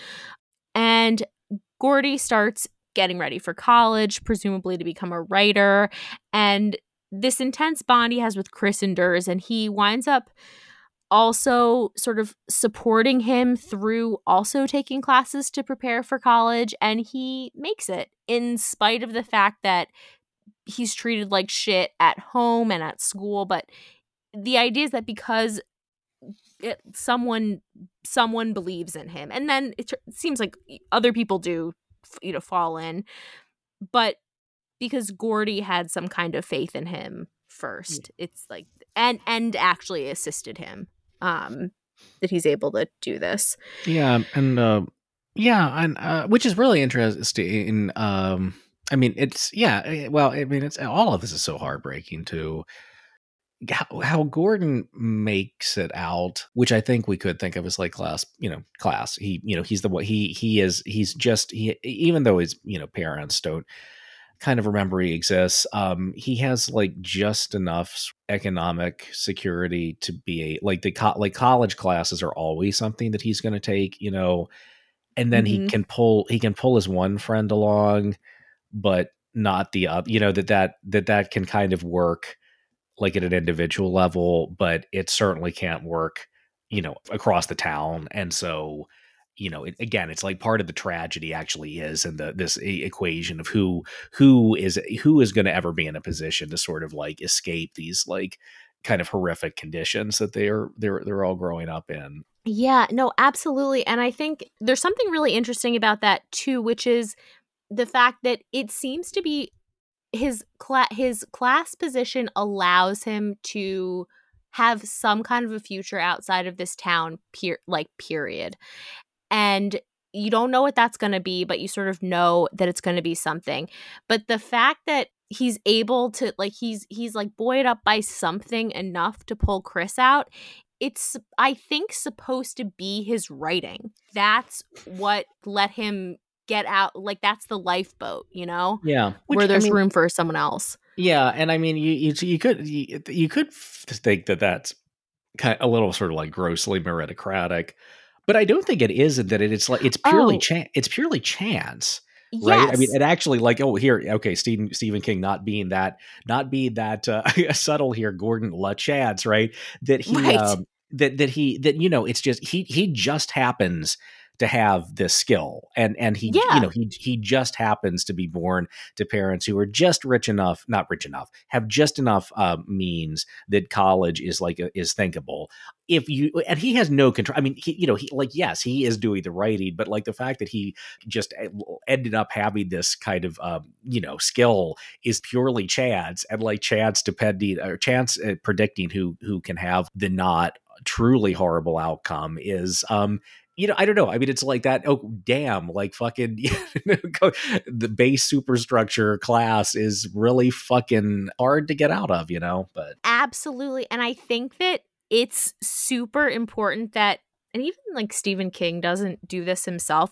And Gordy starts getting ready for college, presumably to become a writer. And this intense bond he has with Chris endures, and he winds up also sort of supporting him through also taking classes to prepare for college. And he makes it in spite of the fact that he's treated like shit at home and at school. But the idea is that because it, someone someone believes in him and then it, it seems like other people do you know fall in but because gordy had some kind of faith in him mm. first yeah. it's like and and actually assisted him um that he's able to do this yeah and uh yeah and uh which is really interesting um i mean it's yeah eh, well i mean it's all of this is so heartbreaking too how, how, Gordon makes it out, which I think we could think of as like class, you know, class. He, you know, he's the what he he is. He's just he, even though his you know parents don't kind of remember he exists. Um, he has like just enough economic security to be a like the co- like college classes are always something that he's going to take, you know, and then mm-hmm. he can pull he can pull his one friend along, but not the other. You know that that that that can kind of work like at an individual level, but it certainly can't work, you know, across the town. And so, you know, it, again, it's like part of the tragedy actually is in the this equation of who who is who is going to ever be in a position to sort of like escape these like kind of horrific conditions that they're they're they're all growing up in. Yeah, no, absolutely. And I think there's something really interesting about that too, which is the fact that it seems to be his cla- his class position allows him to have some kind of a future outside of this town like period and you don't know what that's going to be but you sort of know that it's going to be something. But the fact that he's able to like he's he's like buoyed up by something enough to pull chris out it's i think supposed to be his writing. That's what let him get out like that's the lifeboat you know? Yeah. Which, where there's I mean, room for someone else. Yeah and i mean you you, you could you, you could think that that's kind of a little sort of like grossly meritocratic but i don't think it is that it's like it's purely oh. chance it's purely chance right? I mean, Yes. and actually, like, oh, here, okay, Stephen Stephen King not being that, not being that uh, subtle here, Gordon LaChance, right? That he, Right. um, that that he, that you know, it's just he he just happens to have this skill, and and he, Yeah. you know, he he just happens to be born to parents who are just rich enough, not rich enough, have just enough uh, means that college is like a, is thinkable if you and he has no control i mean he you know he like yes he is doing the writing but like the fact that he just eh, ended up having this kind of um, you know skill is purely chance and like chance depending or chance uh, predicting who who can have the not truly horrible outcome is um you know, I don't know. I mean, it's like that. Oh, damn! Like fucking, the base superstructure class is really fucking hard to get out of. You know, but Absolutely. And I think that it's super important that and even like Stephen King doesn't do this himself,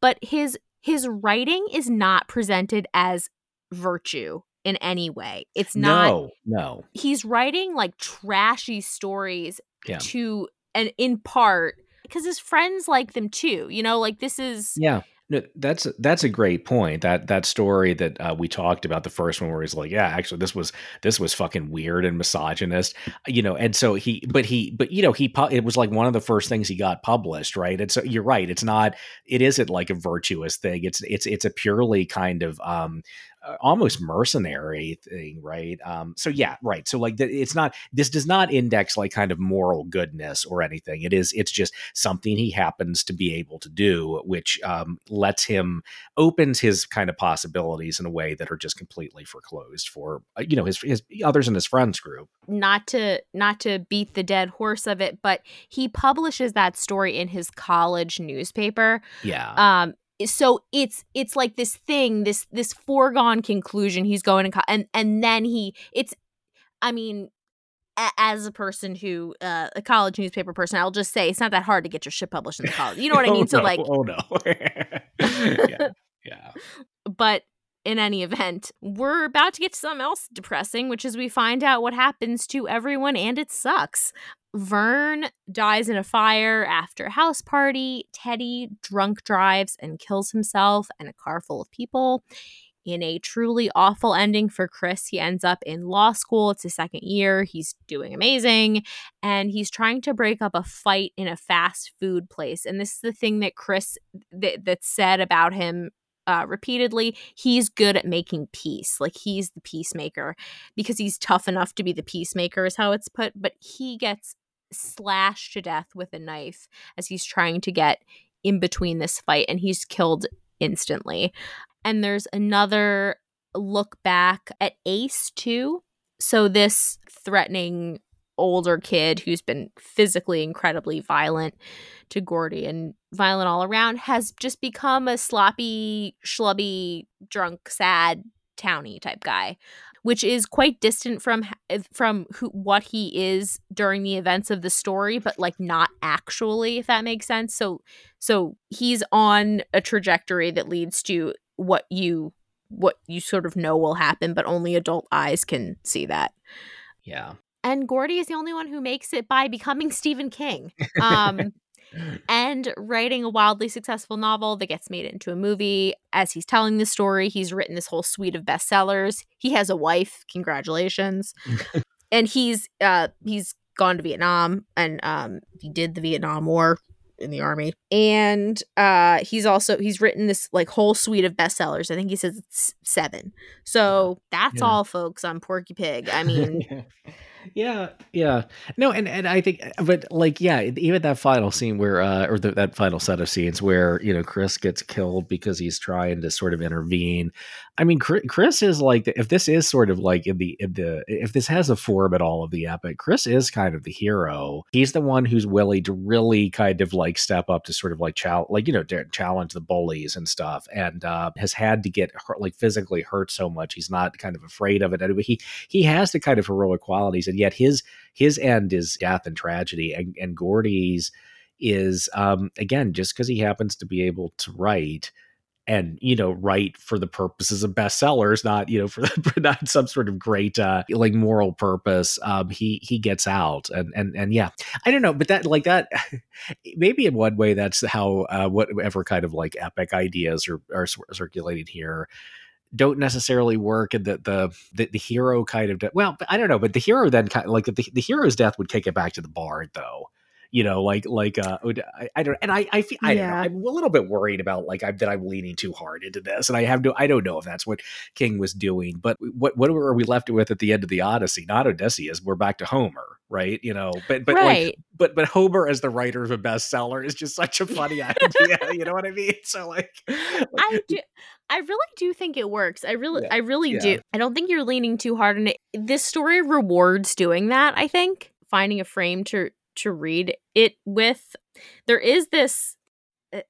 but his his writing is not presented as virtue in any way. It's not no, no, he's writing like trashy stories Yeah. to and in part because his friends like them too. You know, like this is Yeah. No, that's that's a great point. That that story that uh, we talked about the first one, where he's like, "Yeah, actually, this was this was fucking weird and misogynist," you know. And so he, but he, but you know, he it was like one of the first things he got published, right? And so you're right. It's not. It isn't like a virtuous thing. It's it's it's a purely kind of um almost mercenary thing, right? Um, so yeah, right. So like, the, it's not. This does not index like kind of moral goodness or anything. It is. It's just something he happens to be able to do, which um, lets him opens his kind of possibilities in a way that are just completely foreclosed for uh, you know his his others in his friends group. not to not to beat the dead horse of it, but he publishes that story in his college newspaper. Yeah. Um so it's it's like this thing, this this foregone conclusion he's going to co- and and then he it's I mean a- as a person who uh, a college newspaper person, I'll just say it's not that hard to get your shit published in the college. You know what I Oh, mean? So no. like oh no. yeah. Yeah. but in any event, we're about to get to something else depressing, which is we find out what happens to everyone and it sucks. Vern dies in a fire after a house party. Teddy drunk drives and kills himself and a car full of people. In a truly awful ending for Chris, he ends up in law school. It's his second year. He's doing amazing. And he's trying to break up a fight in a fast food place. And this is the thing that Chris, that, that's said about him uh, repeatedly, he's good at making peace. Like he's the peacemaker because he's tough enough to be the peacemaker, is how it's put. But he gets slashed to death with a knife as he's trying to get in between this fight, and he's killed instantly. And there's another look back at Ace too. So this threatening older kid who's been physically incredibly violent to Gordy and violent all around has just become a sloppy, schlubby, drunk, sad, towny type guy, which is quite distant from from who what he is during the events of the story, but like not actually, if that makes sense. So so he's on a trajectory that leads to what you what you sort of know will happen, but only adult eyes can see that. Yeah. And Gordy is the only one who makes it by becoming Stephen King. Um, and writing a wildly successful novel that gets made into a movie. As he's telling the story, he's written this whole suite of bestsellers. He has a wife. Congratulations. and he's uh he's gone to Vietnam and um he did the Vietnam War in the army. And uh he's also he's written this like whole suite of bestsellers. I think he says it's 7. So that's Yeah. all folks on Porky Pig. I mean, yeah. Yeah, yeah. No, and and I think, but like, yeah, even that final scene where, uh, or the, that final set of scenes where you know Chris gets killed because he's trying to sort of intervene. I mean, Chris is like, if this is sort of like in the in the if this has a form at all of the epic, Chris is kind of the hero. He's the one who's willing to really kind of like step up to sort of like challenge, like you know, challenge the bullies and stuff, and uh, has had to get hurt, like physically hurt so much he's not kind of afraid of it. Anyway, he he has the kind of heroic qualities, and yet his his end is death and tragedy, and and Gordy's is um again just because he happens to be able to write and you know write for the purposes of bestsellers not you know for, not some sort of great uh like moral purpose um he he gets out and and and yeah. I don't know but that like that maybe in one way that's how uh whatever kind of like epic ideas are are circulating here don't necessarily work and that the the, the hero kind of de- well i don't know but the hero then kind of like the, the hero's death would kick it back to the bard though you know like like uh I, I, don't and i i feel i yeah. don't know i'm a little bit worried about like I'm, that i'm leaning too hard into this and i have no i don't know if that's what king was doing but what what are we left with at the end of the odyssey not odysseus we're back to homer right you know but but right. like but but homer as the writer of a bestseller is just such a funny idea you know what i mean so like, like i do I really do think it works. I really yeah. I really yeah. do. I don't think you're leaning too hard on it. This story rewards doing that, I think. Finding a frame to to read it with. There is this uh,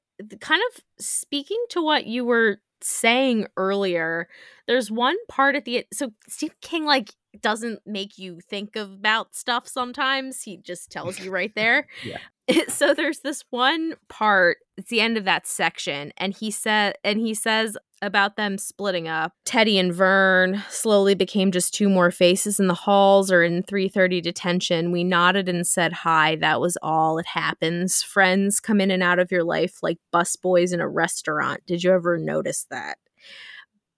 kind of speaking to what you were saying earlier. There's one part at the so Stephen King like doesn't make you think about stuff sometimes. He just tells you right there. yeah. So there's this one part, it's the end of that section, and he said and he says about them splitting up. Teddy and Vern slowly became just two more faces in the halls or in 330 detention. We nodded and said hi. That was all. It happens. Friends come in and out of your life like busboys in a restaurant. Did you ever notice that?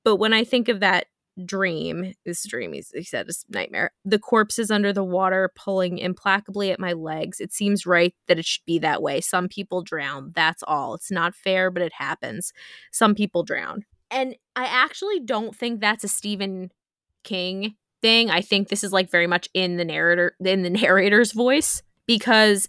But when I think of that dream, this dream, he said, this nightmare, the corpses under the water pulling implacably at my legs. It seems right that it should be that way. Some people drown. That's all. It's not fair, but it happens. Some people drown. And I actually don't think that's a Stephen King thing. I think this is like very much in the narrator in the narrator's voice because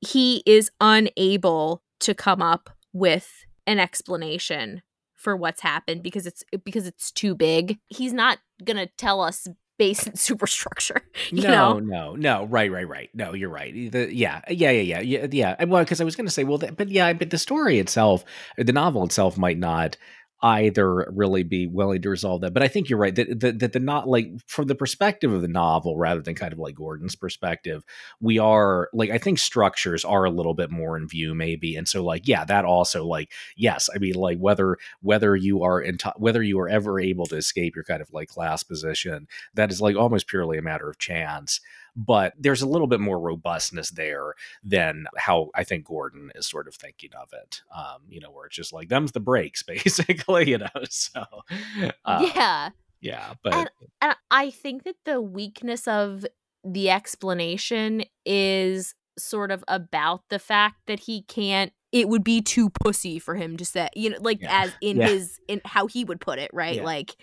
he is unable to come up with an explanation for what's happened because it's because it's too big. He's not going to tell us base and superstructure. You no, know? no, no. Right, right, right. No, you're right. The, yeah, yeah, yeah, yeah, yeah, yeah. Well, because I was going to say, well, the, but yeah, but the story itself, the novel itself, might not either really be willing to resolve that. But I think you're right that that, that the not like from the perspective of the novel rather than kind of like Gordon's perspective, we are like I think structures are a little bit more in view maybe, and so like yeah, that also like yes, I mean like whether whether you are in t- whether you are ever able to escape your kind of like class position, that is like almost purely a matter of chance but there's a little bit more robustness there than how I think Gordon is sort of thinking of it. Um, you know, where it's just like them's the breaks, basically. You know, so uh, yeah, yeah. But and, and I think that the weakness of the explanation is sort of about the fact that he can't it would be too pussy for him to say you know like yeah. as in yeah. his in how he would put it right yeah. like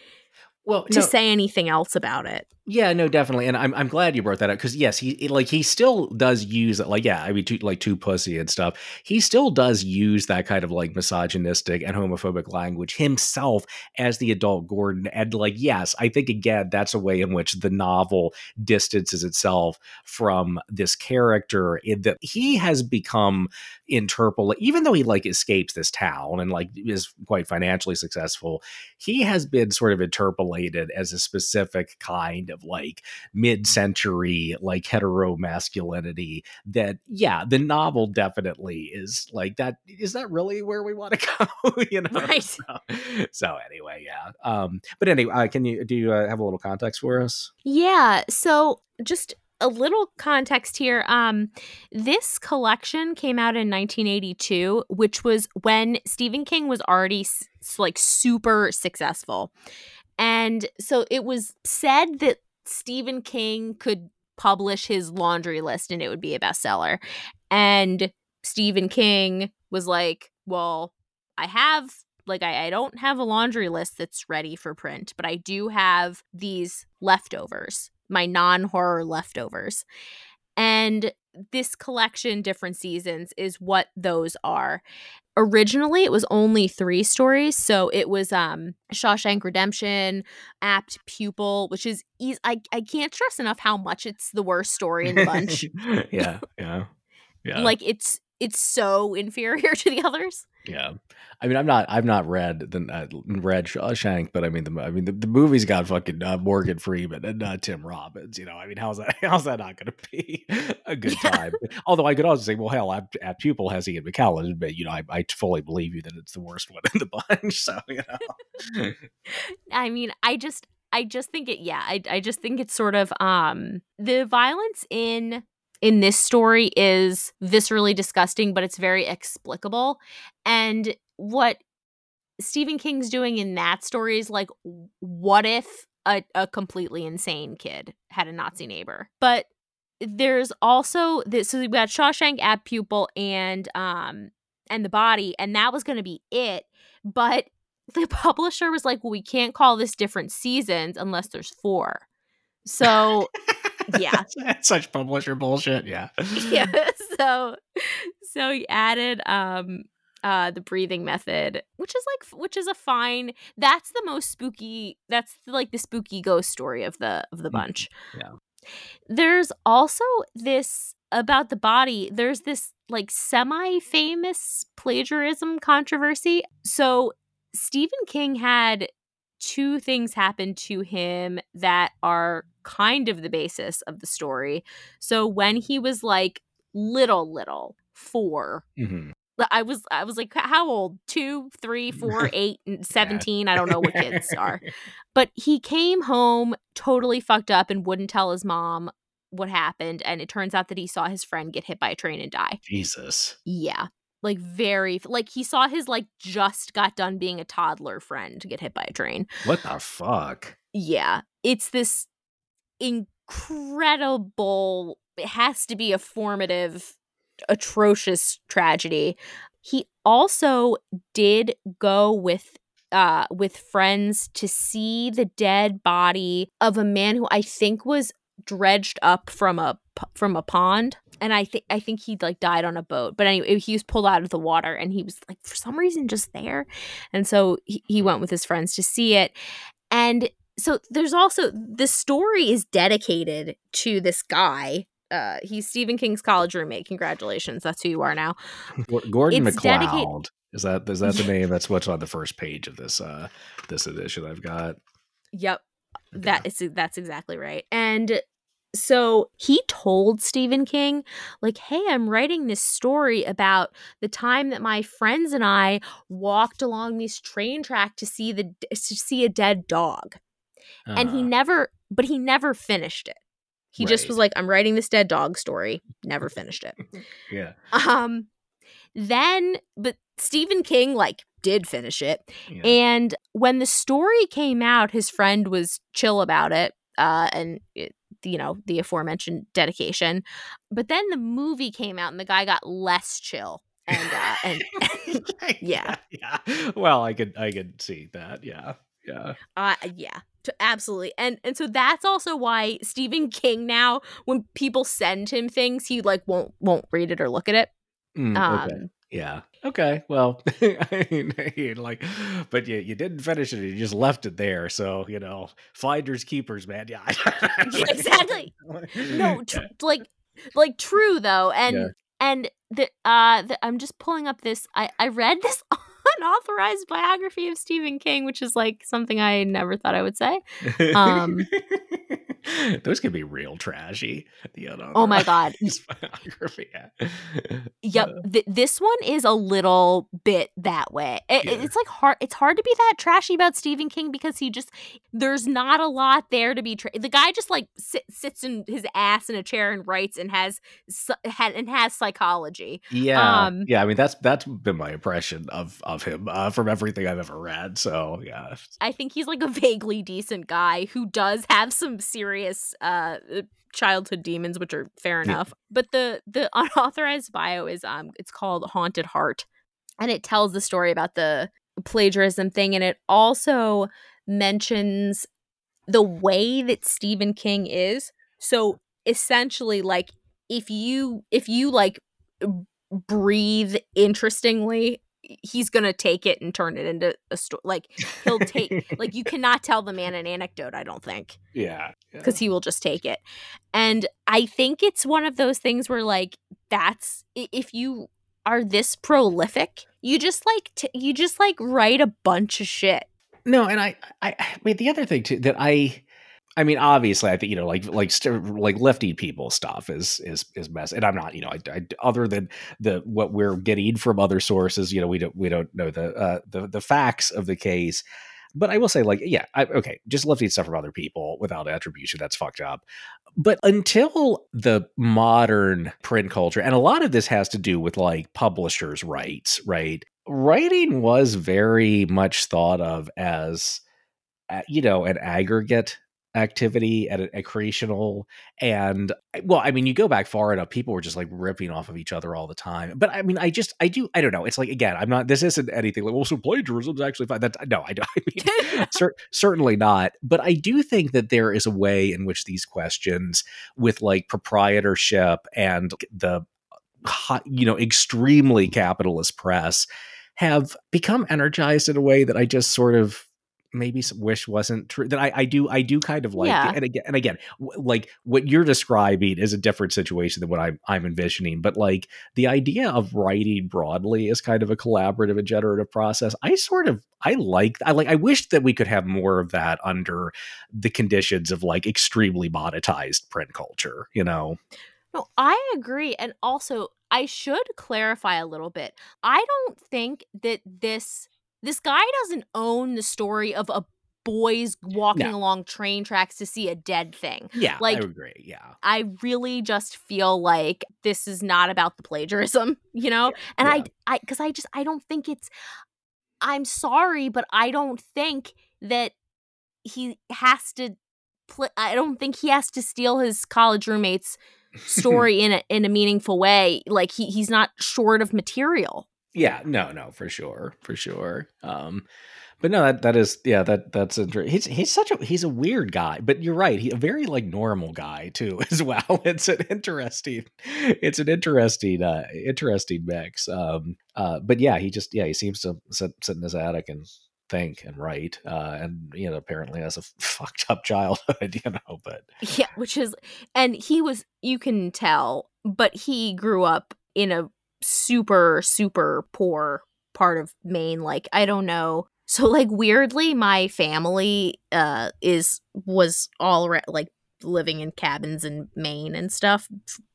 well to no, say anything else about it yeah, no, definitely, and I'm I'm glad you brought that up because yes, he like he still does use it. Like, yeah, I mean, too, like too pussy and stuff. He still does use that kind of like misogynistic and homophobic language himself as the adult Gordon. And like, yes, I think again that's a way in which the novel distances itself from this character in that he has become interpol. Even though he like escapes this town and like is quite financially successful, he has been sort of interpellated as a specific kind of of like mid-century like hetero masculinity that yeah the novel definitely is like that is that really where we want to go? You know? Right. So, so anyway yeah um but anyway uh, can you do you uh, have a little context for us? Yeah so just a little context here um this collection came out in 1982 which was when stephen king was already s- like super successful and so it was said that Stephen King could publish his laundry list and it would be a bestseller. And Stephen King was like, Well, I have like I, I don't have a laundry list that's ready for print, but I do have these leftovers, my non-horror leftovers. And this collection, different seasons, is what those are. Originally it was only three stories so it was um shawshank redemption apt pupil which is easy I, I can't stress enough how much it's the worst story in the bunch. Yeah yeah yeah. Like it's it's so inferior to the others. Yeah, I mean, I'm not, I've not read the uh, read Shawshank, but I mean, the I mean, the, the movie's got fucking uh, Morgan Freeman and uh, Tim Robbins. You know, I mean, how's that? How's that not going to be a good time? Although I could also say, well, hell, at, Apt Pupil has Ian McKellen, but you know, I, I fully believe you that it's the worst one in the bunch. So you know, I mean, I just, I just think it. Yeah, I, I just think it's sort of um the violence in in this story is viscerally disgusting, but it's very explicable. And what Stephen King's doing in that story is like, what if a, a completely insane kid had a Nazi neighbor? But there's also this. So we've got Shawshank Apt Pupil and um and the body, and that was going to be it. But the publisher was like, well, we can't call this different seasons unless there's four. So yeah. Such publisher bullshit. Yeah. yeah. So so he added um uh the breathing method, which is like which is a fine that's the most spooky that's like the spooky ghost story of the of the bunch. Yeah. There's also this about the body, there's this like semi famous plagiarism controversy. So Stephen King had two things happen to him that are kind of the basis of the story. So when he was like little, little, 4 mm-hmm. I was I was like, how old? Two, three, four, eight, Two, three, four, eight, seventeen. I don't know what kids are. But he came home totally fucked up and wouldn't tell his mom what happened. And it turns out that he saw his friend get hit by a train and die. Jesus. Yeah. Like very like he saw his like just got done being a toddler friend get hit by a train. What the fuck? Yeah. It's this incredible it has to be a formative atrocious tragedy. He also did go with uh with friends to see the dead body of a man who i think was dredged up from a from a pond and i think i think he like died on a boat but anyway he was pulled out of the water and he was like for some reason just there and so he, he went with his friends to see it and so there's also the story is dedicated to this guy. Uh, he's Stephen King's college roommate. Congratulations, that's who you are now. Gordon it's MacLeod. Dedicated- is that is that the name? That's what's on the first page of this uh this edition I've got. Yep, okay. that is that's exactly right. And so he told Stephen King, like, hey, I'm writing this story about the time that my friends and I walked along this train track to see the to see a dead dog uh, and he uh-huh. never but he never finished it. He right. just was like i'm writing this dead dog story never finished it. Yeah. Um then but stephen king like did finish it. Yeah. and when the story came out his friend was chill about it uh and it, you know the aforementioned dedication. But then the movie came out and the guy got less chill and uh and yeah. yeah. Well i could i could see that. Yeah yeah. Uh yeah absolutely and and so that's also why stephen king now when people send him things he like won't won't read it or look at it mm, um okay. yeah okay well i mean like but you you didn't finish it you just left it there so you know finders keepers man yeah exactly no tr- like like true though and yeah. and the uh the, i'm just pulling up this i i read this unauthorized biography of Stephen King, which is like something I never thought I would say. Um, Those could be real trashy. The oh my god! biography. yep, uh, th- this one is a little bit that way. It, yeah. It's like hard. It's hard to be that trashy about Stephen King because he just there's not a lot there to be. Tra- the guy just like sit, sits in his ass in a chair and writes and has had and has psychology. Yeah, um, yeah. I mean that's that's been my impression of of him uh, from everything I've ever read. So yeah, I think he's like a vaguely decent guy who does have some serious uh, uh childhood demons, which are fair enough. Yeah. But the the unauthorized bio is um it's called Haunted Heart, and it tells the story about the plagiarism thing, and it also mentions the way that Stephen King is. So essentially, like if you if you like breathe interestingly he's gonna take it and turn it into a story. Like he'll take like you cannot tell the man an anecdote. I don't think. Yeah. Because yeah. he will just take it, and I think it's one of those things where like that's if you are this prolific. You just like t- you just like write a bunch of shit. No, and I, I, I mean the other thing too that I, I mean obviously I think you know like like like lifting people stuff is is is mess, and I'm not you know I, I, other than the what we're getting from other sources, you know we don't we don't know the uh, the the facts of the case. But I will say, like, yeah, I, okay, just lifting stuff from other people without attribution, that's fucked up. But until the modern print culture, and a lot of this has to do with like publishers' rights, right? Writing was very much thought of as, you know, an aggregate activity at a, a creational and well i mean you go back far enough people were just like ripping off of each other all the time but i mean i just i do i don't know it's like again i'm not this isn't anything like well so plagiarism's actually fine that no i don't I mean, cer- certainly not but i do think that there is a way in which these questions with like proprietorship and the hot, you know extremely capitalist press have become energized in a way that i just sort of maybe wish wasn't true that I, I do I do kind of like Yeah. and again and again w- like what you're describing is a different situation than what I'm I'm envisioning but like the idea of writing broadly is kind of a collaborative and generative process I sort of I like I like I wish that we could have more of that under the conditions of like extremely monetized print culture you know No, I agree. And also, I should clarify a little bit. I don't think that this this guy doesn't own the story of a boys walking No. along train tracks to see a dead thing. yeah Like- I agree yeah I really just feel like this is not about the plagiarism, you know? And yeah. I I cuz I just I don't think it's I'm sorry, but I don't think that he has to pl- I don't think he has to steal his college roommate's story in a in a meaningful way. Like he he's not short of material. Yeah, no, no, for sure, for sure. Um, but no, that that is yeah, that that's interesting. He's he's such a he's a weird guy, but you're right. He a very like normal guy too as well. It's an interesting, it's an interesting, uh, interesting mix. Um, uh, but yeah, he just yeah, he seems to sit, sit in his attic and think and write, uh, and you know apparently has a fucked up childhood, you know. But Yeah, which is and he was you can tell, but he grew up in a super super poor part of Maine like I don't know. So like weirdly my family uh is was all re- like living in cabins in Maine and stuff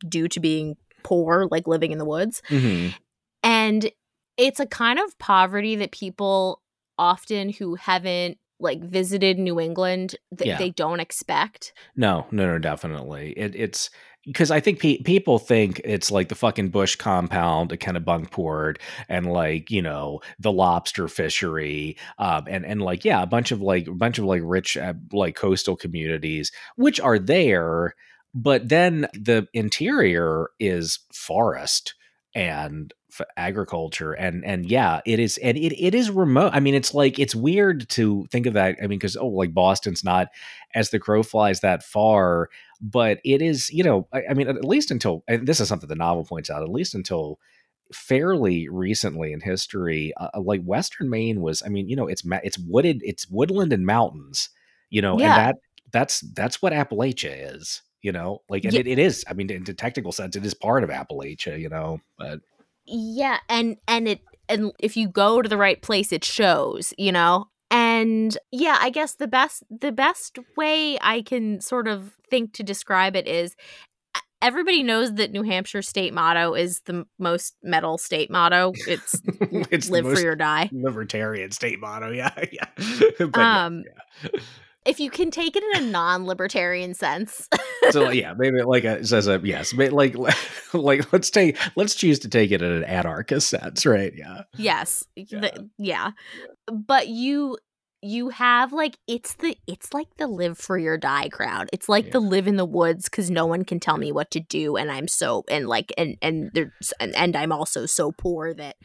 due to being poor like living in the woods. Mhm. And it's a kind of poverty that people often who haven't like visited New England th- Yeah. they don't expect. No, no, no, definitely. It, it's because I think pe- people think it's like the fucking Bush compound at Kennebunkport and like you know the lobster fishery, um, and and like yeah, a bunch of like a bunch of like rich uh, like coastal communities which are there, but then the interior is forest and f- agriculture and and yeah it is and it, it is remote i mean it's like it's weird to think of that i mean because oh like boston's not as the crow flies that far but it is you know I, I mean at least until and this is something the novel points out at least until fairly recently in history uh, like western maine was i mean you know it's it's wooded it's woodland and mountains you know Yeah. and that that's that's what appalachia is you know like and Yeah. it, it is i mean in the technical sense it is part of appalachia you know but Yeah, and and it and if you go to the right place it shows, you know? And yeah, I guess the best the best way I can sort of think to describe it is everybody knows that New Hampshire state motto is the most metal state motto. It's it's live for most die. libertarian state motto yeah yeah But yeah, Um, yeah. If you can take it in a non-libertarian sense. so yeah maybe like a, says a yes like like let's take let's choose to take it in an anarchist sense right yeah yes. Yeah. the- yeah. But you you have like it's the it's like the live for your die crowd. It's like the live in the woods cuz no one can tell me what to do and I'm so and like and and there's and, and I'm also so poor that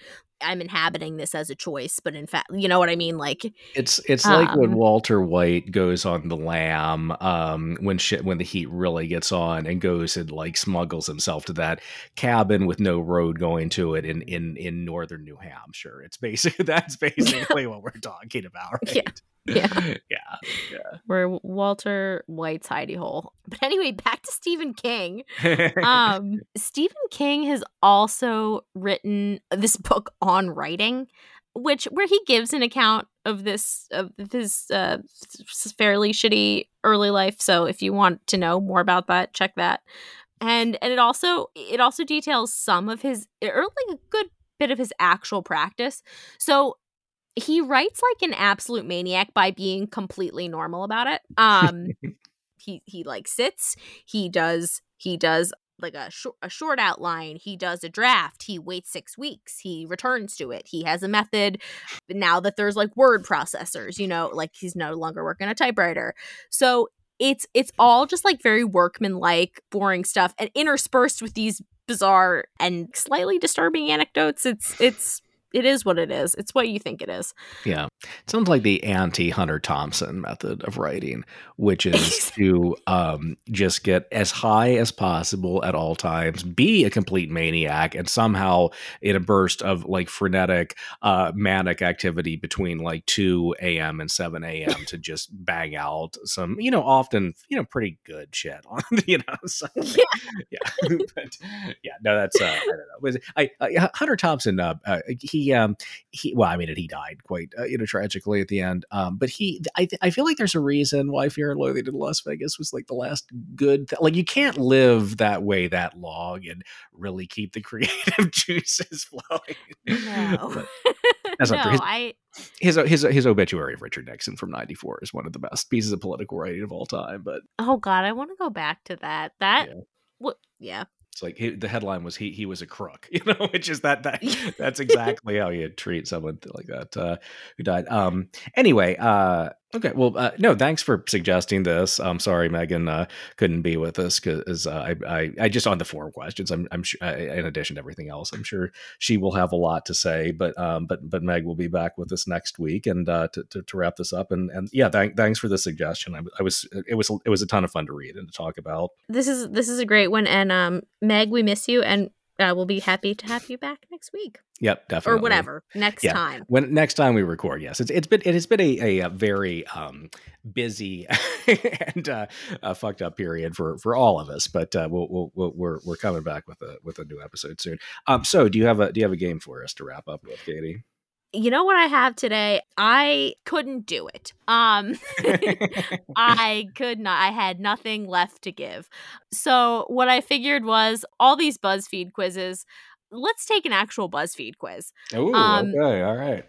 I'm inhabiting this as a choice, but in fact, you know what I mean like it's it's like when Um, Walter White goes on the lam um when shit when the heat really gets on and goes and like smuggles himself to that cabin with no road going to it in in in northern New Hampshire it's basically that's basically what we're talking about right? Yeah. Yeah. yeah. Yeah. Where Walter White's hidey hole. But anyway, back to Stephen King. Um, Stephen King has also written this book on writing, which where he gives an account of this of his uh, fairly shitty early life. So if you want to know more about that, check that. And and it also it also details some of his or like a good bit of his actual practice. So he writes like an absolute maniac by being completely normal about it. Um he he like sits, he does he does like a short a short outline, he does a draft, he waits 6 weeks, he returns to it. He has a method now that there's like word processors, you know, like he's no longer working a typewriter. So it's it's all just like very workmanlike boring stuff and interspersed with these bizarre and slightly disturbing anecdotes. It's it's it is what it is. It's what you think it is. Yeah. It sounds like the anti Hunter Thompson method of writing, which is to um, just get as high as possible at all times, be a complete maniac, and somehow in a burst of like frenetic, uh, manic activity between like 2 a.m. and 7 a.m. to just bang out some, you know, often, you know, pretty good shit on, you know, so, yeah. yeah. but yeah, no, that's, uh, I don't know. I, I, Hunter Thompson, uh, uh, he, he um he well i mean he died quite uh, you know tragically at the end um but he i i feel like there's a reason why fear and loathing in las vegas was like the last good th- like you can't live that way that long and really keep the creative juices flowing no that's no, his, I his his his obituary of Richard Nixon from '94 is one of the best pieces of political writing of all time. But oh god, I want to go back to that. That yeah. what? Yeah, it's like he, the headline was he he was a crook, you know, which is that that that's exactly how you treat someone like that uh, who died. Um. Anyway, uh, Okay, well, uh, no, thanks for suggesting this. I'm sorry Megan uh, couldn't be with us because uh, I, I, I, just on the forum questions. I'm, I'm sure, uh, in addition to everything else, I'm sure she will have a lot to say. But, um, but, but Meg will be back with us next week, and uh, to, to, to wrap this up. And, and yeah, th- thanks for the suggestion. I, I, was, it was, it was a ton of fun to read and to talk about. This is, this is a great one, and um, Meg, we miss you, and uh, we'll be happy to have you back next week. Yep, definitely. Or whatever next yeah. time. When next time we record, yes, it's it's been it has been a, a, very um, busy and uh, a fucked up period for for all of us. But uh, we'll, we'll, we will we're we're coming back with a with a new episode soon. Um, so do you have a do you have a game for us to wrap up with, Katie? You know what I have today? I couldn't do it. Um I could not. I had nothing left to give. So what I figured was all these BuzzFeed quizzes let's take an actual BuzzFeed quiz. Oh, um, okay, all right.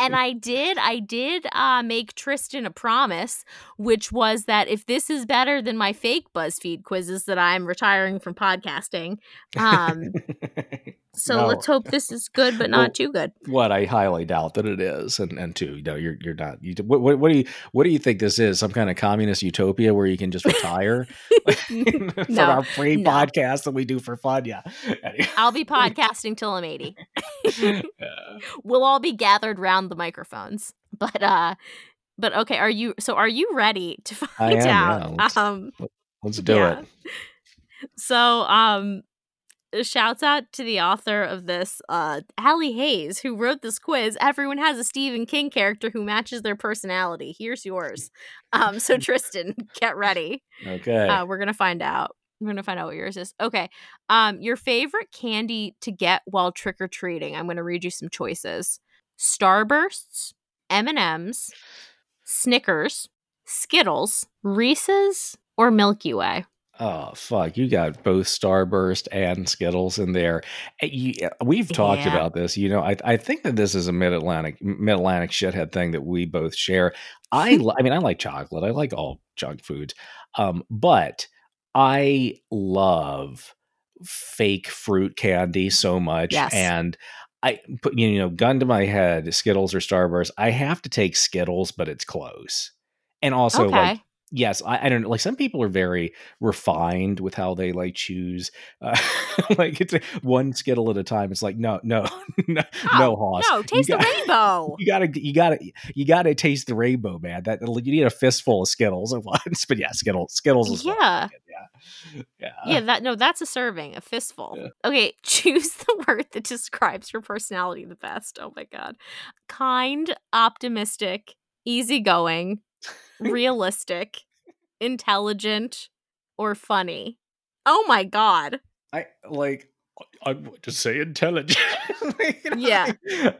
and I did, I did uh, make Tristan a promise, which was that if this is better than my fake BuzzFeed quizzes that I'm retiring from podcasting, um, so no. let's hope this is good, but not well, too good. What I highly doubt that it is, and and two, you know, you're you're not. You, what, what, what do you what do you think this is? Some kind of communist utopia where you can just retire from no, our free no. podcast that we do for fun? Yeah, I'll be podcasting till I'm 80. yeah. We'll all be gathered round the microphones, but uh, but okay, are you? So are you ready to find am, out? Yeah. Let's, um, let's do yeah. it. So um shouts out to the author of this, uh, Allie Hayes, who wrote this quiz. Everyone has a Stephen King character who matches their personality. Here's yours. Um, so Tristan, get ready. Okay. Uh, we're gonna find out. We're gonna find out what yours is. Okay. Um, your favorite candy to get while trick or treating. I'm gonna read you some choices: Starbursts, M and M's, Snickers, Skittles, Reese's, or Milky Way. Oh fuck! You got both Starburst and Skittles in there. Eh, eh, we've talked yeah. about this. You know, I, I think that this is a Mid Atlantic Mid Atlantic shithead thing that we both share. I I mean, I like chocolate. I like all junk foods, um, but I love fake fruit candy so much, yes. and I put you know, gun to my head, Skittles or Starburst. I have to take Skittles, but it's close. And also, okay. like yes I, I, don't know like some people are very refined with how they like choose uh, like it's a, one skittle at a time it's like no no no oh, no hoss no taste the rainbow. you gotta you gotta you gotta taste the rainbow man that you need a fistful of skittles at once. But yeah skittles skittles is yeah. yeah yeah. Yeah that no that's a serving a fistful. Yeah. okay choose the word that describes your personality the best oh my god. Kind optimistic easygoing, realistic, intelligent, or funny. Oh my god. I like. I would going to say intelligent. You know, Yeah.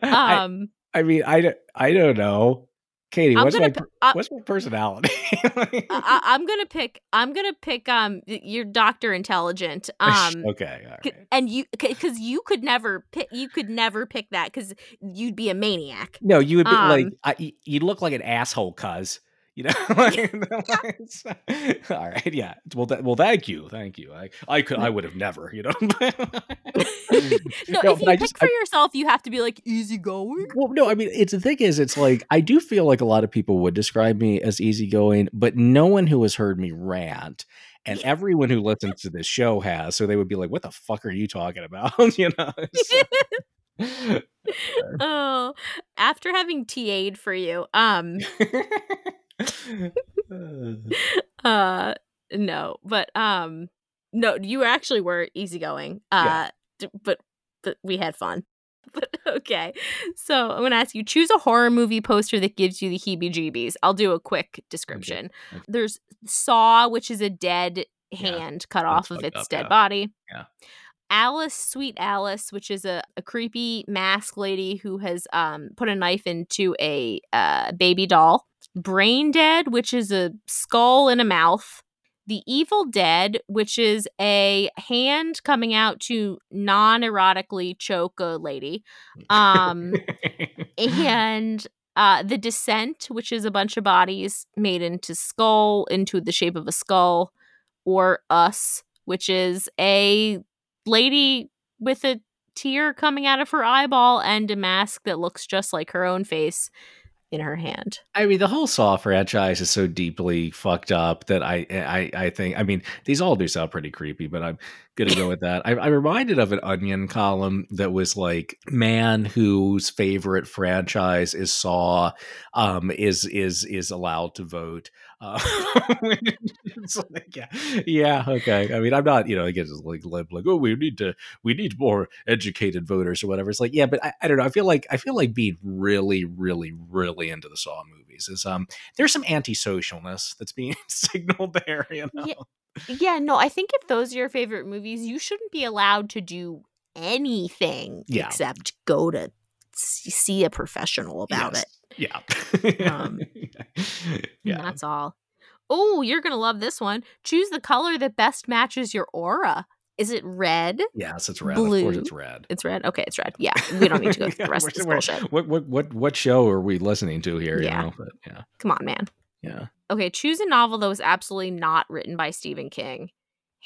I, Um I mean, I, don't- I don't know, Katie. I'm What's my p- uh, what's my personality? I, I, I'm gonna pick. I'm gonna pick. Um, y- your Doctor Intelligent. Um, okay, all right. and you, because you could never pick. You could never pick that because you'd be a maniac. No, you would be like Um, I, y- you look like an asshole, cuz you know. Like, all right, yeah. Well, th- well, thank you, thank you. I, I could, I would have never, you know. no, No, if you I pick just- for I- yourself, you have to be like easygoing. Well, no, I mean, it's the thing is, it's like I do feel like a lot of people would describe me as easygoing, but no one who has heard me rant, and everyone who listens to this show has, so they would be like, "What the fuck are you talking about?" you know. So- oh, after having TA'd for you, um, uh, no, but um, no, you actually were easygoing. Uh, Yeah. but but we had fun. But okay, so I'm gonna ask you: choose a horror movie poster that gives you the heebie-jeebies. I'll do a quick description. Okay. There's Saw, which is a dead Yeah, hand cut that's off of its up, dead yeah. body. Yeah. Alice, Sweet Alice, which is a, a creepy mask lady who has um, put a knife into a uh, baby doll. Brain Dead, which is a skull and a mouth. The Evil Dead, which is a hand coming out to non erotically choke a lady. Um, and uh, The Descent, which is a bunch of bodies made into skull, into the shape of a skull. Or Us, which is a lady with a tear coming out of her eyeball and a mask that looks just like her own face in her hand. I mean, the whole Saw franchise is so deeply fucked up that I, I, I think. I mean, these all do sound pretty creepy, but I'm gonna go with that. I, I'm reminded of an Onion column that was like, "Man whose favorite franchise is Saw, um, is is is allowed to vote." Uh, it's like, yeah, yeah, okay. I mean, I'm not, you know, again, just like, like, like, oh, we need to, we need more educated voters or whatever. It's like, yeah, but I, I don't know. I feel like, I feel like being really, really, really into the Saw movies is, um, there's some antisocialness that's being signaled there. You know, Yeah. Yeah, no, I think if those are your favorite movies, you shouldn't be allowed to do anything Yeah. except go to see a professional about Yes. it. Yeah, Um, yeah. That's all. Oh, you're going to love this one. Choose the color that best matches your aura. Is it red? Yes, it's red. Of Blue. course, it's red. It's red. Okay, it's red. Yeah, we don't need to go through the rest of this bullshit. What what what what show are we listening to here? Yeah. You know, but yeah, Come on, man. yeah. Okay, choose a novel that was absolutely not written by Stephen King.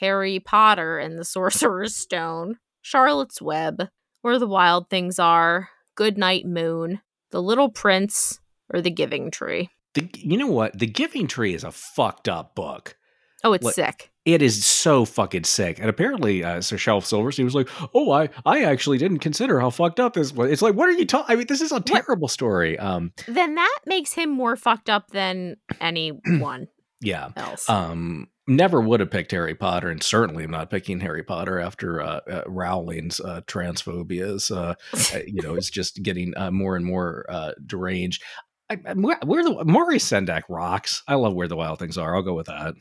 Harry Potter and the Sorcerer's Stone, Charlotte's Web, Where the Wild Things Are, Good Night Moon, The Little Prince, or The Giving Tree. The, you know what? The Giving Tree is a fucked up book. Oh, it's What- sick. It is so fucking sick. And apparently, uh, Sir Shel Silverstein was like, "Oh, I, I actually didn't consider how fucked up this was." It's like, what are you talking? I mean, this is a terrible story. Um, Then that makes him more fucked up than anyone yeah. else. Um, never would have picked Harry Potter, and certainly am not picking Harry Potter after uh, uh, Rowling's uh, transphobia uh, uh, you know, is just getting uh, more and more uh, deranged. I, I, where, the Maurice Sendak rocks. I love where the wild things are. I'll go with that.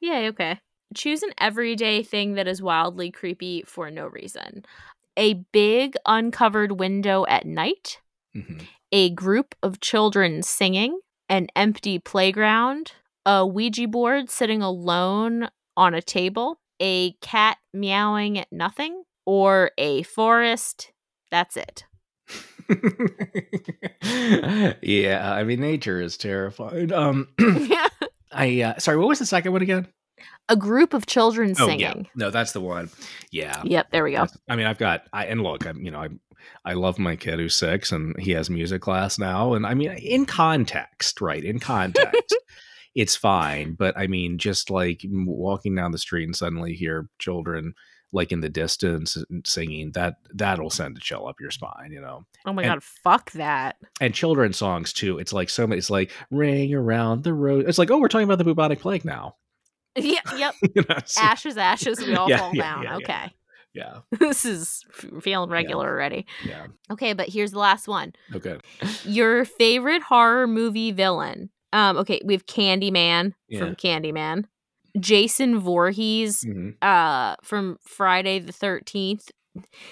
Yeah, okay. Choose an everyday thing that is wildly creepy for no reason. A big uncovered window at night, hmm a group of children singing, an empty playground, a Ouija board sitting alone on a table, a cat meowing at nothing, or a forest. That's it. yeah, I mean, nature is terrifying. Um, I uh, sorry, what was the second one again? a group of children Oh, singing. yeah, no, that's the one. Yeah, Yep, there we go. I mean, I've got, I and look, I'm, you know, I, I love my kid who's six and he has music class now, and I mean, in context, right? In context, it's fine, but I mean, just like walking down the street and suddenly hear children like in the distance uh, singing that that'll send a chill up your spine, you know. Oh my and- god, fuck that. And children's songs too. It's like so many. It's like ring around the road. It's like oh, we're talking about the bubonic plague now. yep, yep. you know, so- Ashes, ashes, we all Yeah, fall yeah, down. yeah, yeah. okay. Yeah. this is feeling regular already. Yeah. Okay, but here's the last one. Oh, okay. Your favorite horror movie villain. Um, okay, we have Candyman Yeah. from Candyman. Jason Voorhees Mhm. uh from Friday the 13th.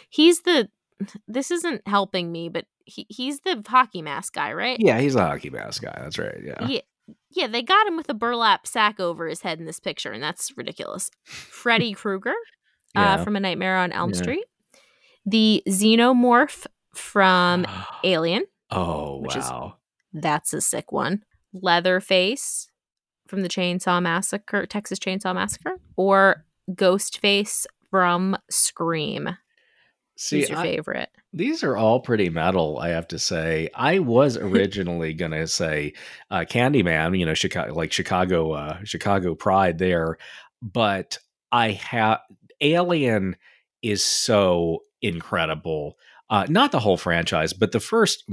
He's the this isn't helping me, but he, he's the hockey mask guy, right? Yeah, he's a hockey mask guy. That's right. Yeah. Yeah. Yeah, they got him with a burlap sack over his head in this picture, and that's ridiculous. Freddy Krueger Yeah. uh, from A Nightmare on Elm Yeah. Street. The Xenomorph from Alien. oh which is- wow. That's a sick one. Leatherface from the Chainsaw Massacre, Texas Chainsaw Massacre, or Ghostface from Scream. See, Who's your I- favorite? these are all pretty metal, I have to say. I was originally gonna say uh, Candyman, you know, Chicago, like Chicago, uh, Chicago Pride there, but I have Alien is so incredible. Uh, not the whole franchise, but the first,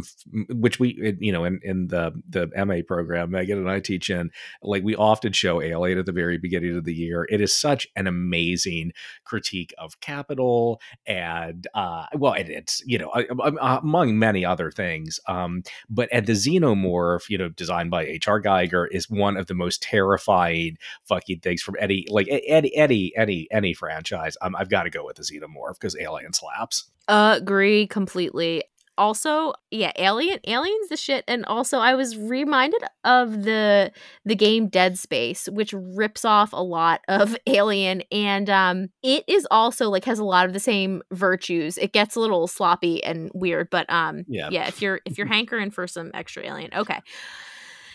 which we, you know, in, in the the MA program, Megan and I teach in, like we often show Alien at the very beginning of the year. It is such an amazing critique of capital and uh well it, it's you know among many other things um but and the xenomorph you know designed by hr giger is one of the most terrifying fucking things from any like any any any any franchise um, i've got to go with the xenomorph because alien slaps Agree completely. Also, yeah, Alien Aliens the shit and also I was reminded of the the game Dead Space which rips off a lot of Alien and um it is also like has a lot of the same virtues. It gets a little sloppy and weird, but um Yeah. yeah, if you're if you're hankering for some extra Alien. Okay.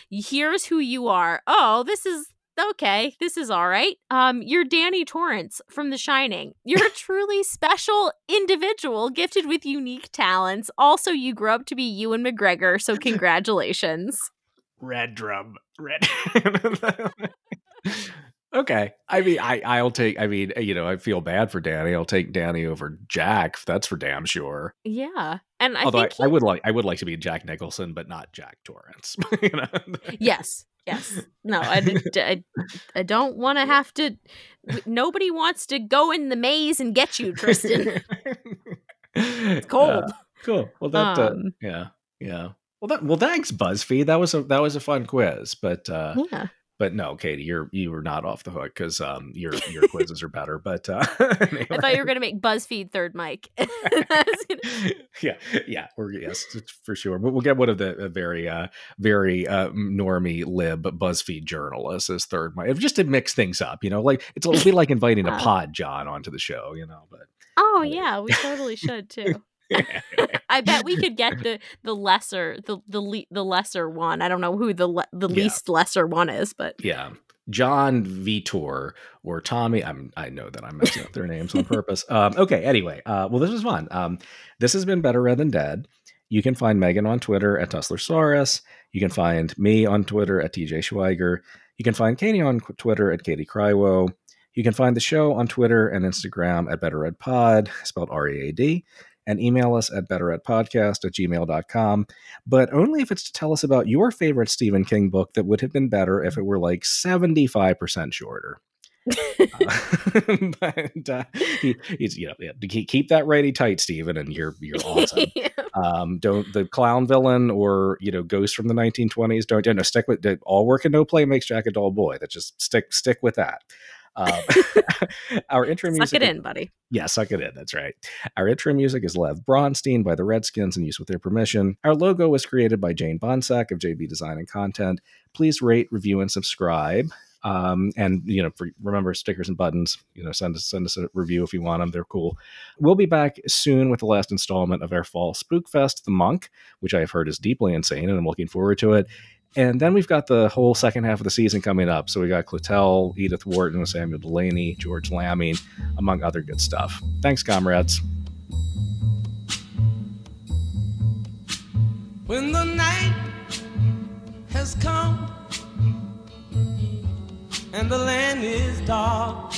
Here's who you are. Oh, this is okay, this is all right. Um, you're Danny Torrance from The Shining. You're a truly special individual gifted with unique talents. Also, you grew up to be Ewan McGregor, so congratulations. red drum red okay i mean i i'll take i mean you know i feel bad for danny i'll take danny over jack that's for damn sure Yeah. And I although I, think I he- would like i would like to be jack nicholson but not jack torrance you know Yes. Yes. No, I. I don't want to have to. Nobody wants to go in the maze and get you, Tristan. it's cold. cool well that uh, Um, yeah yeah well that well thanks buzzfeed that was a that was a fun quiz but uh yeah. But no katie you're you were not off the hook because um your your quizzes are better but uh I thought you were going to make BuzzFeed third mic. I was gonna- yeah, yeah, we're yes for sure. But we'll get one of the very, uh, very uh, normie lib BuzzFeed journalists as third mic, just to mix things up. You know, like it's it'll be like inviting a pod John onto the show. You know, but oh, yeah. We totally should too. I bet we could get the the lesser the the le- the lesser one. I don't know who the le- the Yeah. least lesser one is, but yeah, John Vitor or Tommy. I'm I know that I'm messing up their names on purpose. Um, okay, anyway, uh, well, this was fun. Um, this has been Better Red Than Dead. You can find Megan on Twitter at Tusslersaurus. You can find me on Twitter at TJ Schweiger. You can find Katie on Twitter at Katie Crywo. You can find the show on Twitter and Instagram at Better Red Pod, spelled R E A D, and email us at betterredpodcast at gmail.com, but only if it's to tell us about your favorite Stephen King book that would have been better if it were like 75% shorter. Uh, but uh, he, he's, you know, keep that ready tight, Stephen, and you're you're awesome. um, don't the clown villain or you know ghost from the 1920s. Don't you know? Stick with all work and no play makes Jack a dull boy. That just stick stick with that. Um, our intro suck music it in, buddy. yeah, suck it in. That's right. Our intro music is Lev Bronstein by the Redskins and used with their permission. Our logo was created by Jane Bonsack of JB Design and Content. Please rate, review, and subscribe. Um, and you know, for, remember stickers and buttons. You know, send us send us a review if you want them. They're cool. We'll be back soon with the last installment of our fall Spook Fest, The Monk, which I have heard is deeply insane, and I'm looking forward to it. And then we've got the whole second half of the season coming up. So we got Clotel, Edith Wharton, Samuel Delany, George Lamming, among other good stuff. Thanks, comrades. When the night has come and the land is dark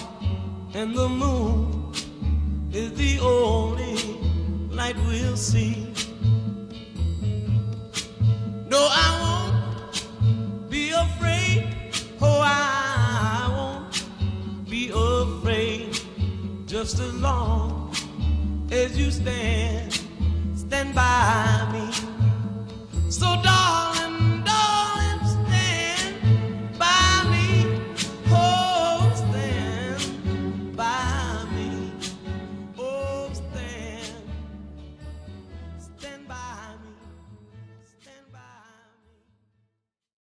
and the moon is the only light we'll see. No, I won't afraid. Oh, I won't be afraid. Just as long as you stand, stand by me. So, darling.